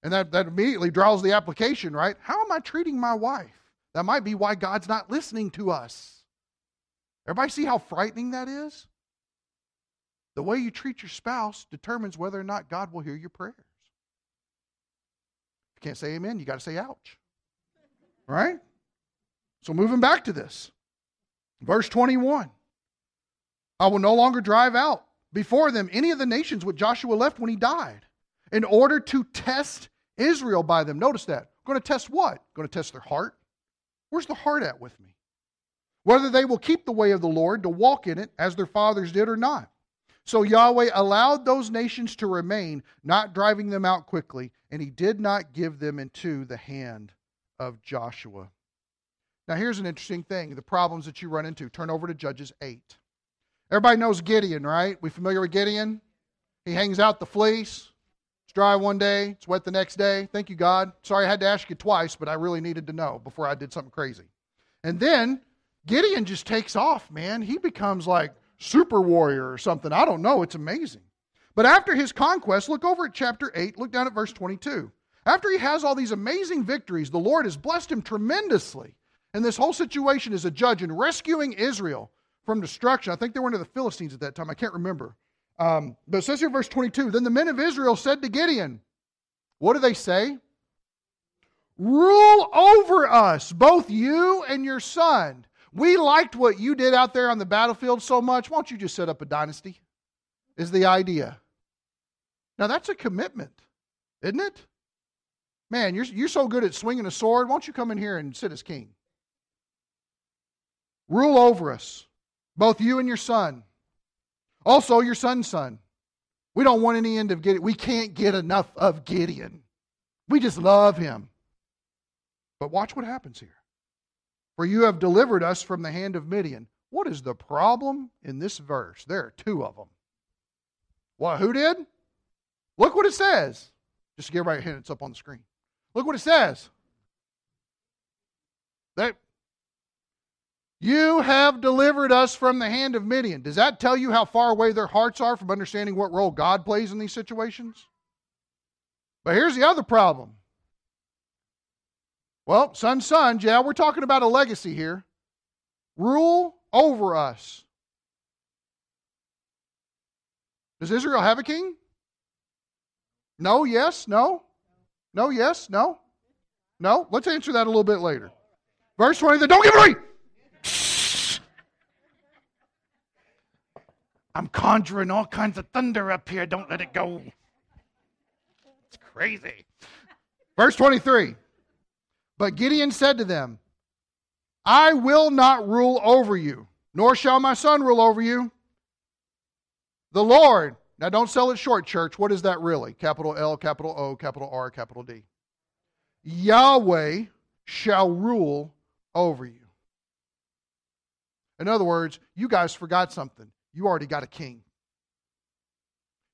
And that, that immediately draws the application, right? How am I treating my wife? That might be why God's not listening to us. Everybody see how frightening that is? The way you treat your spouse determines whether or not God will hear your prayers. If you can't say amen, you got to say ouch. Right? So moving back to this. Verse 21. I will no longer drive out before them any of the nations which Joshua left when he died, in order to test Israel by them. Notice that. Going to test what? Going to test their heart. Where's the heart at with me? Whether they will keep the way of the Lord to walk in it as their fathers did or not. So Yahweh allowed those nations to remain, not driving them out quickly, and he did not give them into the hand of Joshua. Now, here's an interesting thing the problems that you run into. Turn over to Judges 8. Everybody knows Gideon, right? We familiar with Gideon? He hangs out the fleece. It's dry one day, it's wet the next day. Thank you, God. Sorry I had to ask you twice, but I really needed to know before I did something crazy. And then Gideon just takes off, man. He becomes like super warrior or something. I don't know. It's amazing. But after his conquest, look over at chapter 8, look down at verse 22. After he has all these amazing victories, the Lord has blessed him tremendously. And this whole situation is a judge in rescuing Israel from destruction. I think they were into the Philistines at that time. I can't remember. Um, but it says here, verse 22 Then the men of Israel said to Gideon, What do they say? Rule over us, both you and your son. We liked what you did out there on the battlefield so much. Why don't you just set up a dynasty? Is the idea. Now, that's a commitment, isn't it? Man, you're, you're so good at swinging a sword. Why don't you come in here and sit as king? Rule over us both you and your son. Also, your son's son. We don't want any end of Gideon. We can't get enough of Gideon. We just love him. But watch what happens here. for you have delivered us from the hand of Midian. What is the problem in this verse? There are two of them. What, who did? Look what it says. Just to everybody a hint, it's up on the screen. Look what it says. That you have delivered us from the hand of Midian. Does that tell you how far away their hearts are from understanding what role God plays in these situations? But here's the other problem. Well, son, son, yeah, we're talking about a legacy here. Rule over us. Does Israel have a king? No, yes, no? No, yes, no? No? Let's answer that a little bit later. Verse 20, don't give it away! I'm conjuring all kinds of thunder up here. Don't let it go. It's crazy. Verse 23 But Gideon said to them, I will not rule over you, nor shall my son rule over you. The Lord, now don't sell it short, church. What is that really? Capital L, capital O, capital R, capital D. Yahweh shall rule over you. In other words, you guys forgot something. You already got a king.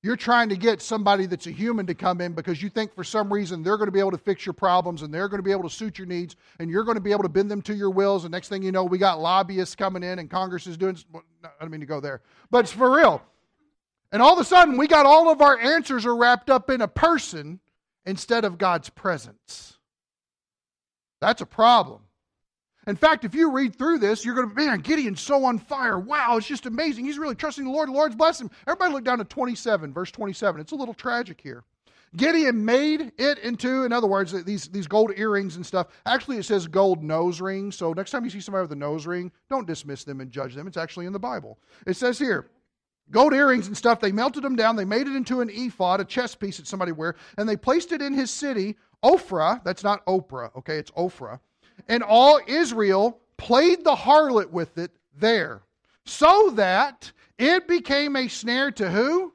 You're trying to get somebody that's a human to come in because you think for some reason they're going to be able to fix your problems and they're going to be able to suit your needs and you're going to be able to bend them to your wills. And next thing you know, we got lobbyists coming in and Congress is doing. I don't mean to go there, but it's for real. And all of a sudden, we got all of our answers are wrapped up in a person instead of God's presence. That's a problem. In fact, if you read through this, you're going to, man, Gideon's so on fire. Wow, it's just amazing. He's really trusting the Lord. The Lord's blessing him. Everybody look down to 27, verse 27. It's a little tragic here. Gideon made it into, in other words, these, these gold earrings and stuff. Actually, it says gold nose rings. So next time you see somebody with a nose ring, don't dismiss them and judge them. It's actually in the Bible. It says here, gold earrings and stuff. They melted them down. They made it into an ephod, a chest piece that somebody wear, and they placed it in his city, Ophrah. That's not Oprah, okay? It's Ophrah and all Israel played the harlot with it there, so that it became a snare to who?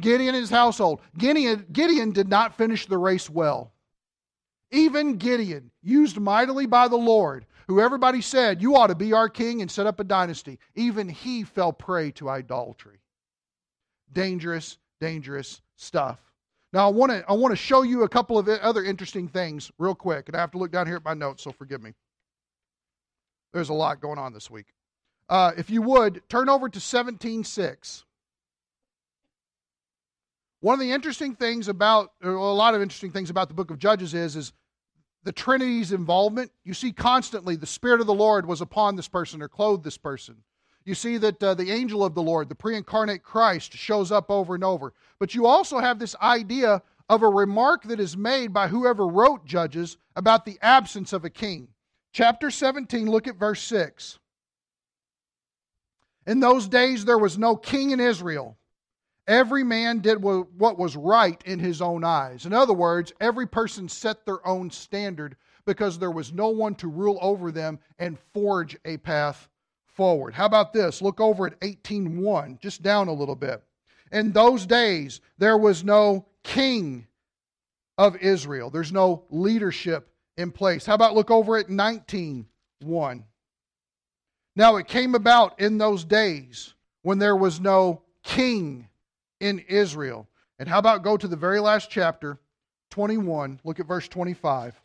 Gideon and his household. Gideon, Gideon did not finish the race well. Even Gideon, used mightily by the Lord, who everybody said, You ought to be our king and set up a dynasty, even he fell prey to idolatry. Dangerous, dangerous stuff. Now, I want to I want to show you a couple of other interesting things real quick, and I have to look down here at my notes, so forgive me. There's a lot going on this week. Uh, if you would turn over to 17:6. One of the interesting things about, a lot of interesting things about the book of Judges is, is the Trinity's involvement. You see constantly the Spirit of the Lord was upon this person or clothed this person. You see that uh, the angel of the Lord, the pre incarnate Christ, shows up over and over. But you also have this idea of a remark that is made by whoever wrote Judges about the absence of a king. Chapter 17, look at verse 6. In those days there was no king in Israel. Every man did what was right in his own eyes. In other words, every person set their own standard because there was no one to rule over them and forge a path forward. How about this? Look over at 18:1, just down a little bit. In those days there was no king of Israel. There's no leadership in place. How about look over at 19:1. Now it came about in those days when there was no king in Israel. And how about go to the very last chapter, 21, look at verse 25.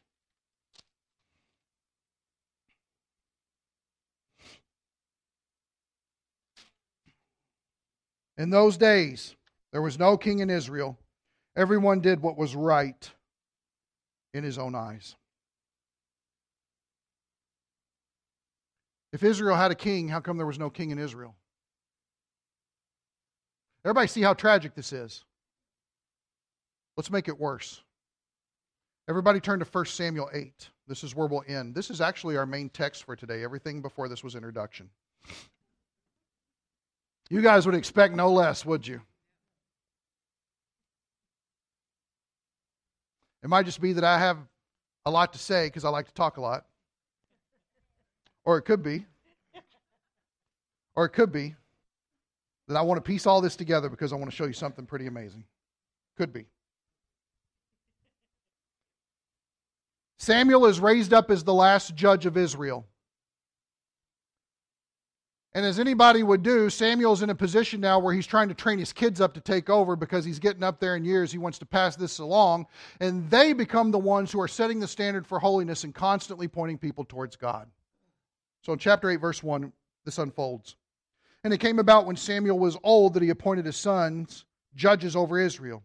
In those days, there was no king in Israel. Everyone did what was right in his own eyes. If Israel had a king, how come there was no king in Israel? Everybody see how tragic this is. Let's make it worse. Everybody turn to 1 Samuel 8. This is where we'll end. This is actually our main text for today. Everything before this was introduction. You guys would expect no less, would you? It might just be that I have a lot to say because I like to talk a lot. Or it could be. Or it could be that I want to piece all this together because I want to show you something pretty amazing. Could be. Samuel is raised up as the last judge of Israel. And as anybody would do, Samuel's in a position now where he's trying to train his kids up to take over because he's getting up there in years. He wants to pass this along. And they become the ones who are setting the standard for holiness and constantly pointing people towards God. So in chapter 8, verse 1, this unfolds. And it came about when Samuel was old that he appointed his sons judges over Israel.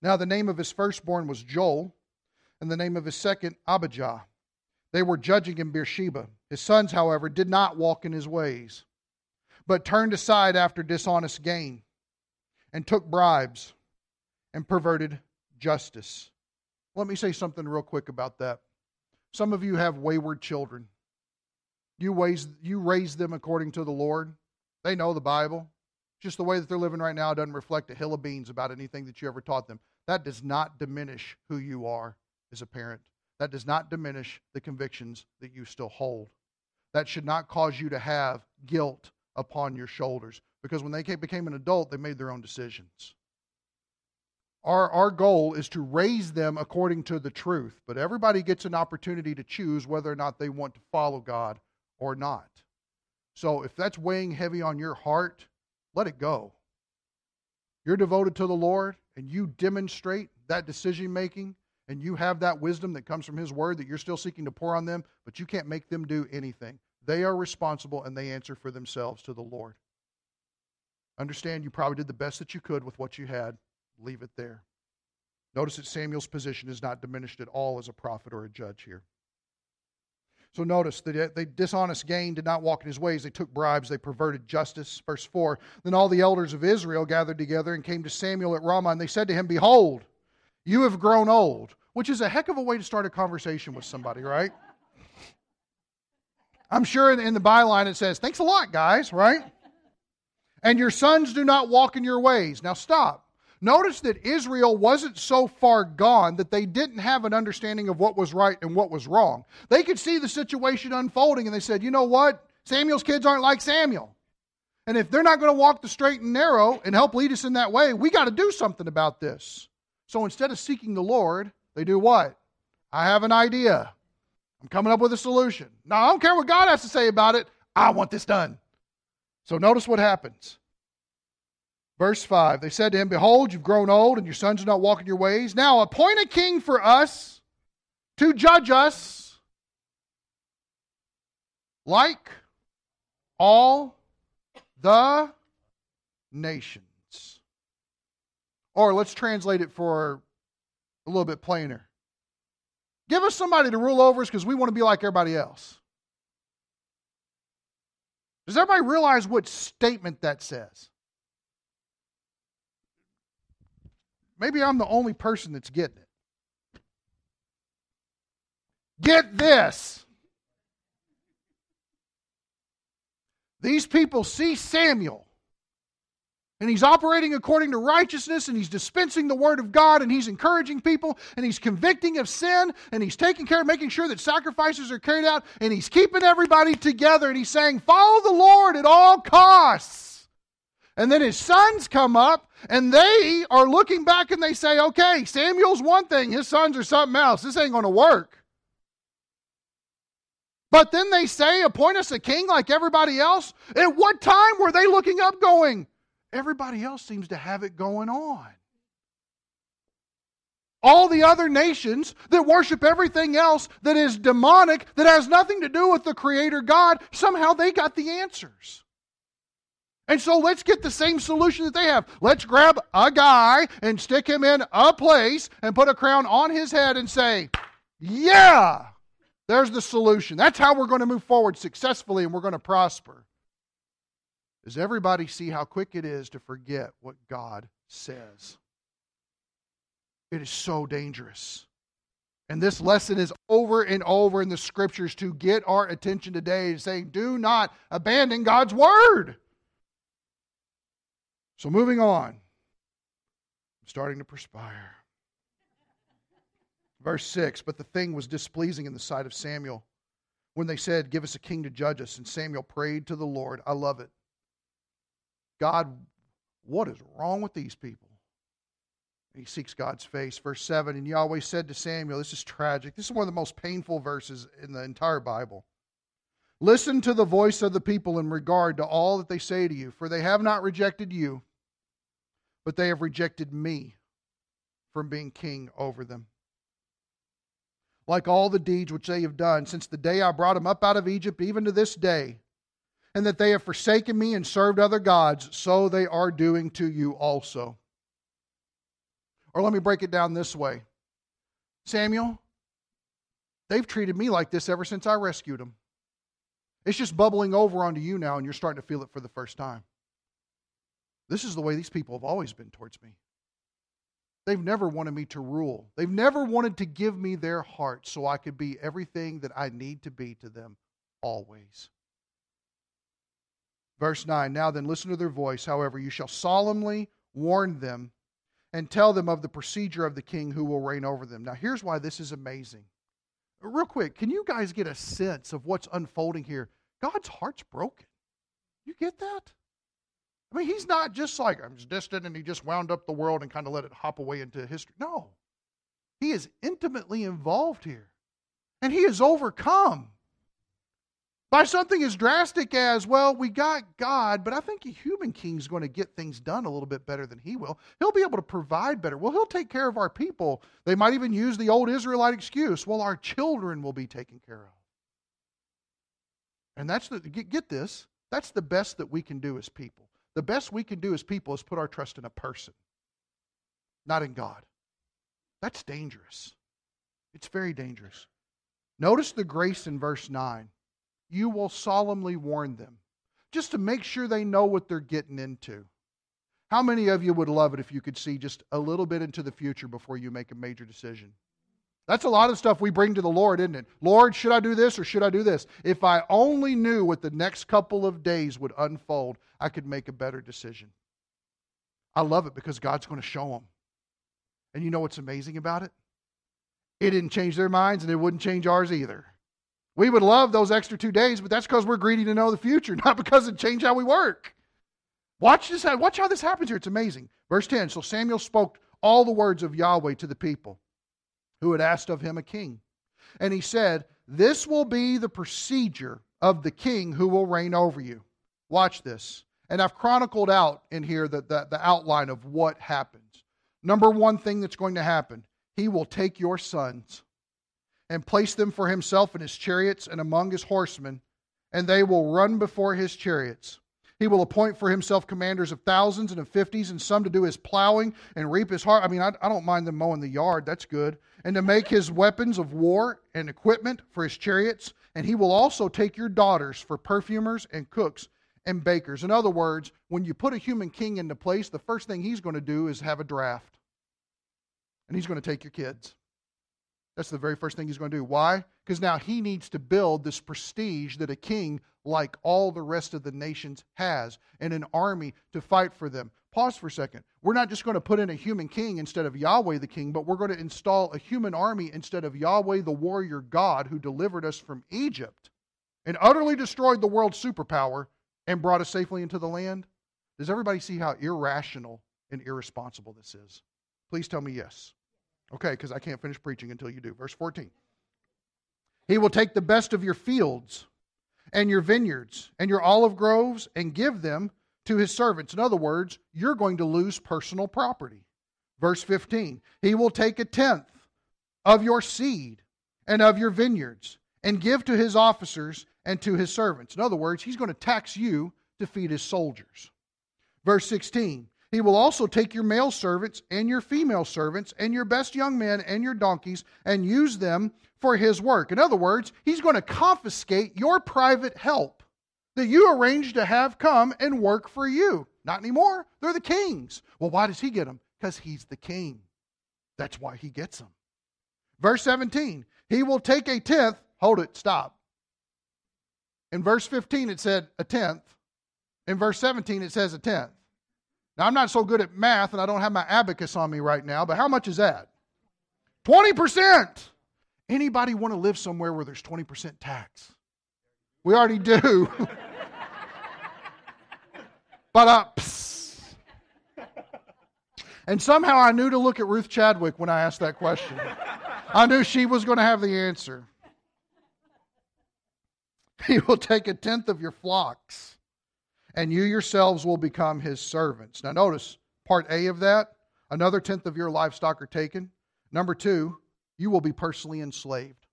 Now the name of his firstborn was Joel, and the name of his second, Abijah. They were judging in Beersheba. His sons, however, did not walk in his ways, but turned aside after dishonest gain, and took bribes, and perverted justice. Let me say something real quick about that. Some of you have wayward children. You raise, you raise them according to the Lord. They know the Bible. Just the way that they're living right now doesn't reflect a hill of beans about anything that you ever taught them. That does not diminish who you are as a parent. That does not diminish the convictions that you still hold. That should not cause you to have guilt upon your shoulders because when they became an adult, they made their own decisions. Our, our goal is to raise them according to the truth, but everybody gets an opportunity to choose whether or not they want to follow God or not. So if that's weighing heavy on your heart, let it go. You're devoted to the Lord and you demonstrate that decision making and you have that wisdom that comes from His Word that you're still seeking to pour on them, but you can't make them do anything. They are responsible and they answer for themselves to the Lord. Understand you probably did the best that you could with what you had. Leave it there. Notice that Samuel's position is not diminished at all as a prophet or a judge here. So notice that they dishonest gain, did not walk in his ways. They took bribes, they perverted justice. Verse 4 Then all the elders of Israel gathered together and came to Samuel at Ramah, and they said to him, Behold, you have grown old, which is a heck of a way to start a conversation with somebody, right? I'm sure in the byline it says, Thanks a lot, guys, right? And your sons do not walk in your ways. Now stop. Notice that Israel wasn't so far gone that they didn't have an understanding of what was right and what was wrong. They could see the situation unfolding and they said, you know what? Samuel's kids aren't like Samuel. And if they're not going to walk the straight and narrow and help lead us in that way, we got to do something about this. So instead of seeking the Lord, they do what? I have an idea. I'm coming up with a solution. Now, I don't care what God has to say about it. I want this done. So notice what happens. Verse 5 They said to him, Behold, you've grown old, and your sons are not walking your ways. Now appoint a king for us to judge us like all the nations. Or let's translate it for a little bit plainer. Give us somebody to rule over us because we want to be like everybody else. Does everybody realize what statement that says? Maybe I'm the only person that's getting it. Get this. These people see Samuel and he's operating according to righteousness and he's dispensing the word of God and he's encouraging people and he's convicting of sin and he's taking care of making sure that sacrifices are carried out and he's keeping everybody together and he's saying, Follow the Lord at all costs. And then his sons come up and they are looking back and they say, okay, Samuel's one thing, his sons are something else. This ain't going to work. But then they say, appoint us a king like everybody else. At what time were they looking up going, everybody else seems to have it going on? All the other nations that worship everything else that is demonic, that has nothing to do with the Creator God, somehow they got the answers. And so let's get the same solution that they have. Let's grab a guy and stick him in a place and put a crown on his head and say, Yeah, there's the solution. That's how we're going to move forward successfully and we're going to prosper. Does everybody see how quick it is to forget what God says? It is so dangerous. And this lesson is over and over in the scriptures to get our attention today, saying, Do not abandon God's word. So, moving on, I'm starting to perspire. Verse 6 But the thing was displeasing in the sight of Samuel when they said, Give us a king to judge us. And Samuel prayed to the Lord. I love it. God, what is wrong with these people? he seeks God's face. Verse 7 And Yahweh said to Samuel, This is tragic. This is one of the most painful verses in the entire Bible. Listen to the voice of the people in regard to all that they say to you, for they have not rejected you, but they have rejected me from being king over them. Like all the deeds which they have done since the day I brought them up out of Egypt, even to this day, and that they have forsaken me and served other gods, so they are doing to you also. Or let me break it down this way Samuel, they've treated me like this ever since I rescued them. It's just bubbling over onto you now, and you're starting to feel it for the first time. This is the way these people have always been towards me. They've never wanted me to rule. They've never wanted to give me their heart so I could be everything that I need to be to them always. Verse 9 Now then, listen to their voice. However, you shall solemnly warn them and tell them of the procedure of the king who will reign over them. Now, here's why this is amazing. Real quick, can you guys get a sense of what's unfolding here? God's heart's broken. You get that? I mean, he's not just like, I'm distant and he just wound up the world and kind of let it hop away into history. No. He is intimately involved here. And he is overcome by something as drastic as, well, we got God, but I think a human king is going to get things done a little bit better than he will. He'll be able to provide better. Well, he'll take care of our people. They might even use the old Israelite excuse, well, our children will be taken care of. And that's the, get, get this, that's the best that we can do as people. The best we can do as people is put our trust in a person, not in God. That's dangerous. It's very dangerous. Notice the grace in verse 9 you will solemnly warn them just to make sure they know what they're getting into. How many of you would love it if you could see just a little bit into the future before you make a major decision? That's a lot of stuff we bring to the Lord, isn't it? Lord, should I do this or should I do this? If I only knew what the next couple of days would unfold, I could make a better decision. I love it because God's going to show them. And you know what's amazing about it? It didn't change their minds and it wouldn't change ours either. We would love those extra two days, but that's because we're greedy to know the future, not because it changed how we work. Watch this. Watch how this happens here. It's amazing. Verse 10 So Samuel spoke all the words of Yahweh to the people who had asked of him a king. And he said, This will be the procedure of the king who will reign over you. Watch this. And I've chronicled out in here the, the, the outline of what happens. Number one thing that's going to happen he will take your sons and place them for himself in his chariots and among his horsemen, and they will run before his chariots. He will appoint for himself commanders of thousands and of fifties, and some to do his plowing and reap his heart. I mean, I, I don't mind them mowing the yard, that's good. And to make his weapons of war and equipment for his chariots. And he will also take your daughters for perfumers and cooks and bakers. In other words, when you put a human king into place, the first thing he's going to do is have a draft. And he's going to take your kids. That's the very first thing he's going to do. Why? Because now he needs to build this prestige that a king, like all the rest of the nations, has, and an army to fight for them. Pause for a second. We're not just going to put in a human king instead of Yahweh the king, but we're going to install a human army instead of Yahweh the warrior God who delivered us from Egypt and utterly destroyed the world's superpower and brought us safely into the land. Does everybody see how irrational and irresponsible this is? Please tell me yes. Okay, because I can't finish preaching until you do. Verse 14. He will take the best of your fields and your vineyards and your olive groves and give them to his servants. In other words, you're going to lose personal property. Verse 15. He will take a tenth of your seed and of your vineyards and give to his officers and to his servants. In other words, he's going to tax you to feed his soldiers. Verse 16 he will also take your male servants and your female servants and your best young men and your donkeys and use them for his work. In other words, he's going to confiscate your private help that you arranged to have come and work for you. Not anymore. They're the king's. Well, why does he get them? Because he's the king. That's why he gets them. Verse 17, he will take a tenth. Hold it, stop. In verse 15, it said a tenth. In verse 17, it says a tenth. Now, I'm not so good at math and I don't have my abacus on me right now, but how much is that? 20%. Anybody want to live somewhere where there's 20% tax? We already do. but uh, and somehow I knew to look at Ruth Chadwick when I asked that question. I knew she was going to have the answer. He will take a tenth of your flocks, and you yourselves will become his servants. Now, notice part A of that another tenth of your livestock are taken. Number two, you will be personally enslaved.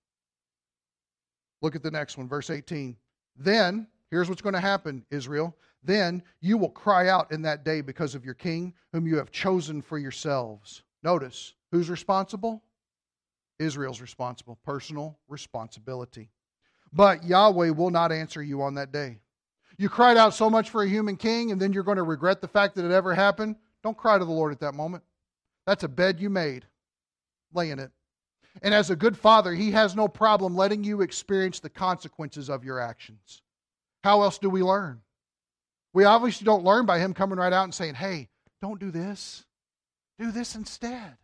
Look at the next one, verse 18. Then, here's what's going to happen, Israel. Then you will cry out in that day because of your king, whom you have chosen for yourselves. Notice, who's responsible? Israel's responsible. Personal responsibility. But Yahweh will not answer you on that day. You cried out so much for a human king, and then you're going to regret the fact that it ever happened. Don't cry to the Lord at that moment. That's a bed you made. Lay in it. And as a good father, he has no problem letting you experience the consequences of your actions. How else do we learn? We obviously don't learn by him coming right out and saying, hey, don't do this. Do this instead.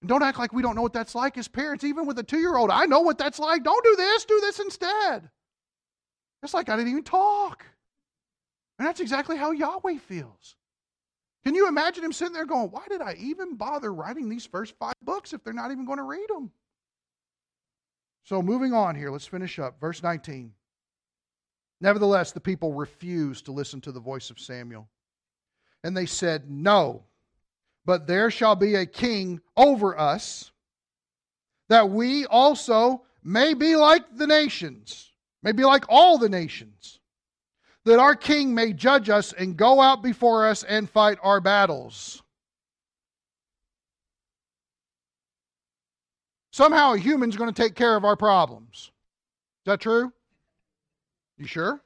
And don't act like we don't know what that's like as parents, even with a two year old. I know what that's like. Don't do this, do this instead. It's like I didn't even talk. And that's exactly how Yahweh feels. Can you imagine him sitting there going, Why did I even bother writing these first five books if they're not even going to read them? So, moving on here, let's finish up. Verse 19. Nevertheless, the people refused to listen to the voice of Samuel. And they said, No, but there shall be a king over us, that we also may be like the nations, may be like all the nations that our king may judge us and go out before us and fight our battles. Somehow a human's going to take care of our problems. Is that true? You sure?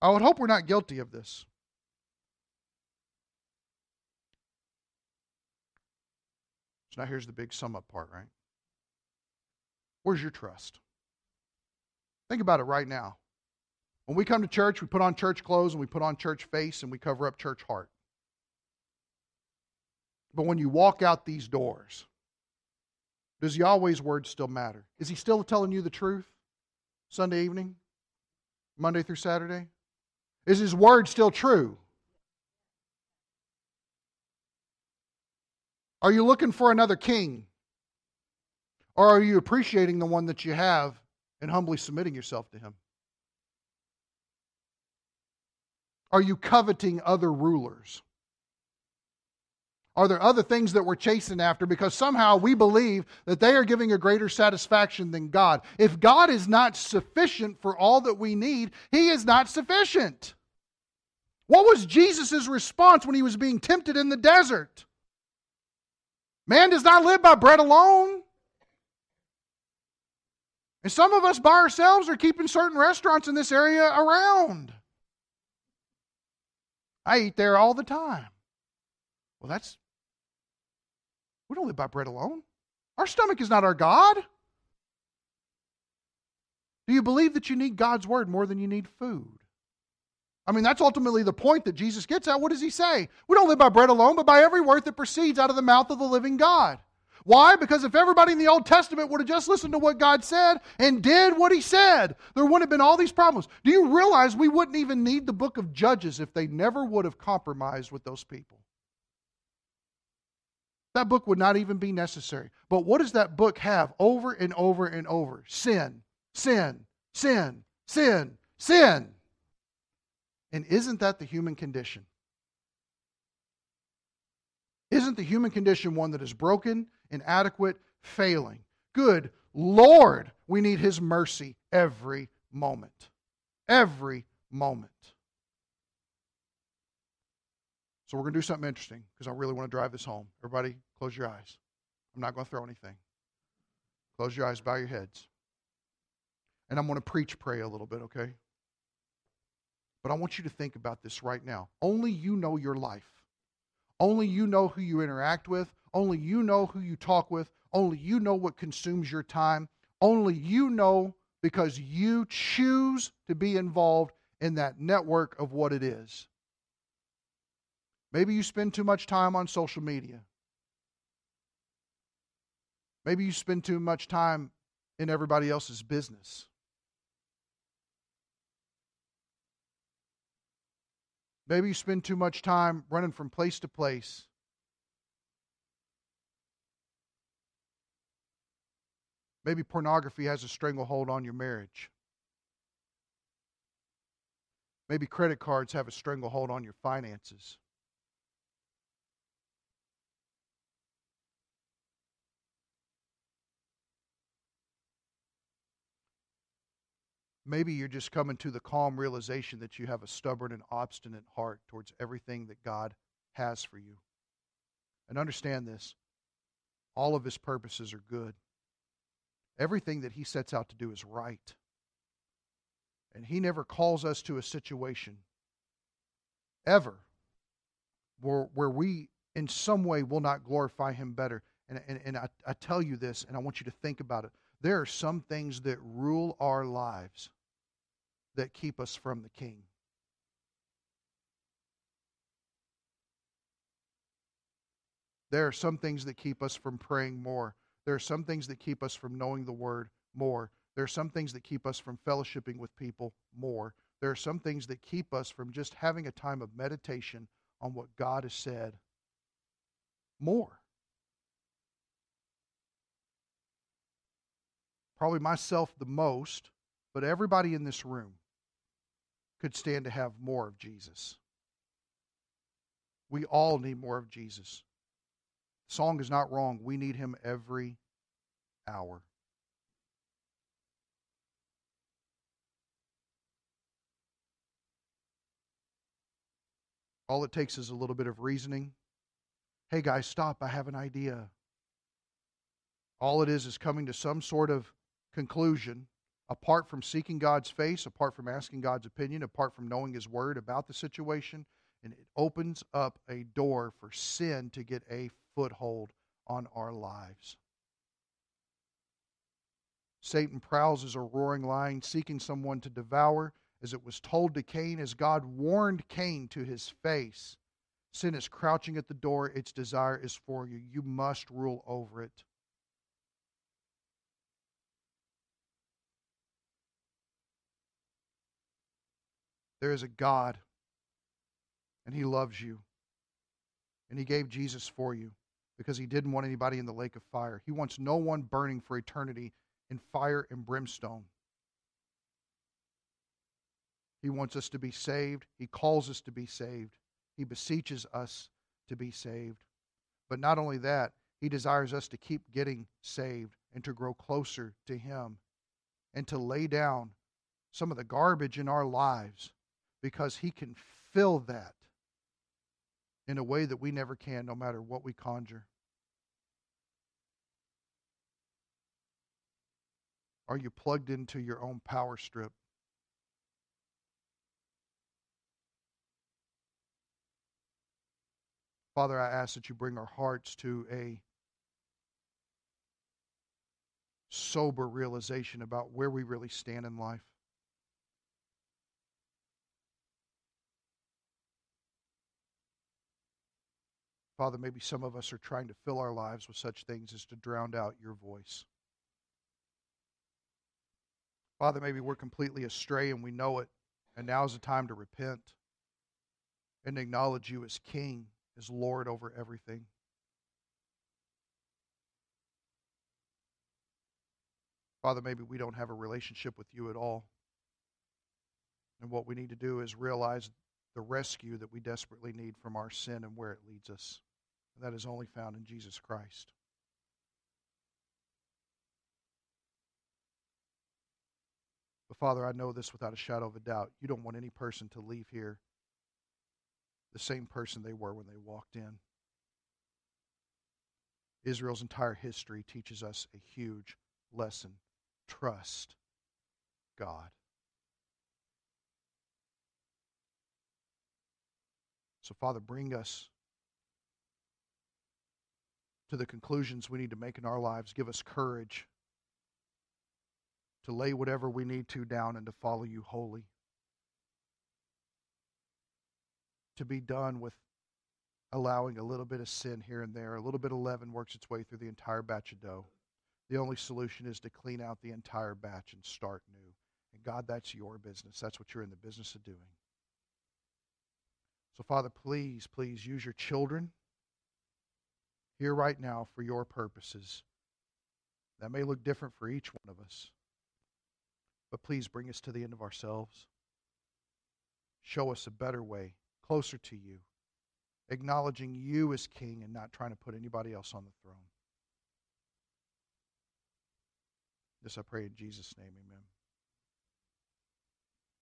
I would hope we're not guilty of this. So now here's the big sum up part, right? Where's your trust? Think about it right now. When we come to church, we put on church clothes and we put on church face and we cover up church heart. But when you walk out these doors, does Yahweh's word still matter? Is he still telling you the truth Sunday evening, Monday through Saturday? Is his word still true? Are you looking for another king? Or are you appreciating the one that you have and humbly submitting yourself to him? Are you coveting other rulers? Are there other things that we're chasing after because somehow we believe that they are giving a greater satisfaction than God? If God is not sufficient for all that we need, He is not sufficient. What was Jesus' response when he was being tempted in the desert? Man does not live by bread alone. And some of us by ourselves are keeping certain restaurants in this area around. I eat there all the time. Well, that's, we don't live by bread alone. Our stomach is not our God. Do you believe that you need God's word more than you need food? I mean, that's ultimately the point that Jesus gets at. What does he say? We don't live by bread alone, but by every word that proceeds out of the mouth of the living God. Why? Because if everybody in the Old Testament would have just listened to what God said and did what He said, there wouldn't have been all these problems. Do you realize we wouldn't even need the book of Judges if they never would have compromised with those people? That book would not even be necessary. But what does that book have over and over and over? Sin, sin, sin, sin, sin. And isn't that the human condition? Isn't the human condition one that is broken inadequate, failing. Good Lord, we need His mercy every moment. Every moment. So we're going to do something interesting because I really want to drive this home. Everybody, close your eyes. I'm not going to throw anything. Close your eyes, bow your heads. And I'm going to preach, pray a little bit, okay? But I want you to think about this right now. Only you know your life. Only you know who you interact with. Only you know who you talk with. Only you know what consumes your time. Only you know because you choose to be involved in that network of what it is. Maybe you spend too much time on social media. Maybe you spend too much time in everybody else's business. Maybe you spend too much time running from place to place Maybe pornography has a stranglehold on your marriage. Maybe credit cards have a stranglehold on your finances. Maybe you're just coming to the calm realization that you have a stubborn and obstinate heart towards everything that God has for you. And understand this all of his purposes are good. Everything that he sets out to do is right. And he never calls us to a situation ever where, where we in some way will not glorify him better. And, and, and I, I tell you this, and I want you to think about it. There are some things that rule our lives that keep us from the king. There are some things that keep us from praying more. There are some things that keep us from knowing the word more. There are some things that keep us from fellowshipping with people more. There are some things that keep us from just having a time of meditation on what God has said more. Probably myself the most, but everybody in this room could stand to have more of Jesus. We all need more of Jesus. Song is not wrong. We need him every hour. All it takes is a little bit of reasoning. Hey, guys, stop. I have an idea. All it is is coming to some sort of conclusion apart from seeking God's face, apart from asking God's opinion, apart from knowing His word about the situation. And it opens up a door for sin to get a foothold on our lives. Satan prowls as a roaring lion, seeking someone to devour as it was told to Cain, as God warned Cain to his face. Sin is crouching at the door, its desire is for you. You must rule over it. There is a God, and He loves you. And He gave Jesus for you because He didn't want anybody in the lake of fire. He wants no one burning for eternity in fire and brimstone. He wants us to be saved. He calls us to be saved. He beseeches us to be saved. But not only that, He desires us to keep getting saved and to grow closer to Him and to lay down some of the garbage in our lives because He can fill that in a way that we never can, no matter what we conjure. Are you plugged into your own power strip? Father, I ask that you bring our hearts to a sober realization about where we really stand in life. Father, maybe some of us are trying to fill our lives with such things as to drown out your voice. Father, maybe we're completely astray and we know it, and now is the time to repent and acknowledge you as King as Lord over everything. Father, maybe we don't have a relationship with you at all. And what we need to do is realize the rescue that we desperately need from our sin and where it leads us. And that is only found in Jesus Christ. Father, I know this without a shadow of a doubt. You don't want any person to leave here the same person they were when they walked in. Israel's entire history teaches us a huge lesson trust God. So, Father, bring us to the conclusions we need to make in our lives. Give us courage to lay whatever we need to down and to follow you wholly. to be done with allowing a little bit of sin here and there. A little bit of leaven works its way through the entire batch of dough. The only solution is to clean out the entire batch and start new. And God, that's your business. That's what you're in the business of doing. So, Father, please, please use your children here right now for your purposes. That may look different for each one of us. But please bring us to the end of ourselves. show us a better way, closer to you, acknowledging you as King and not trying to put anybody else on the throne. This I pray in Jesus' name, amen.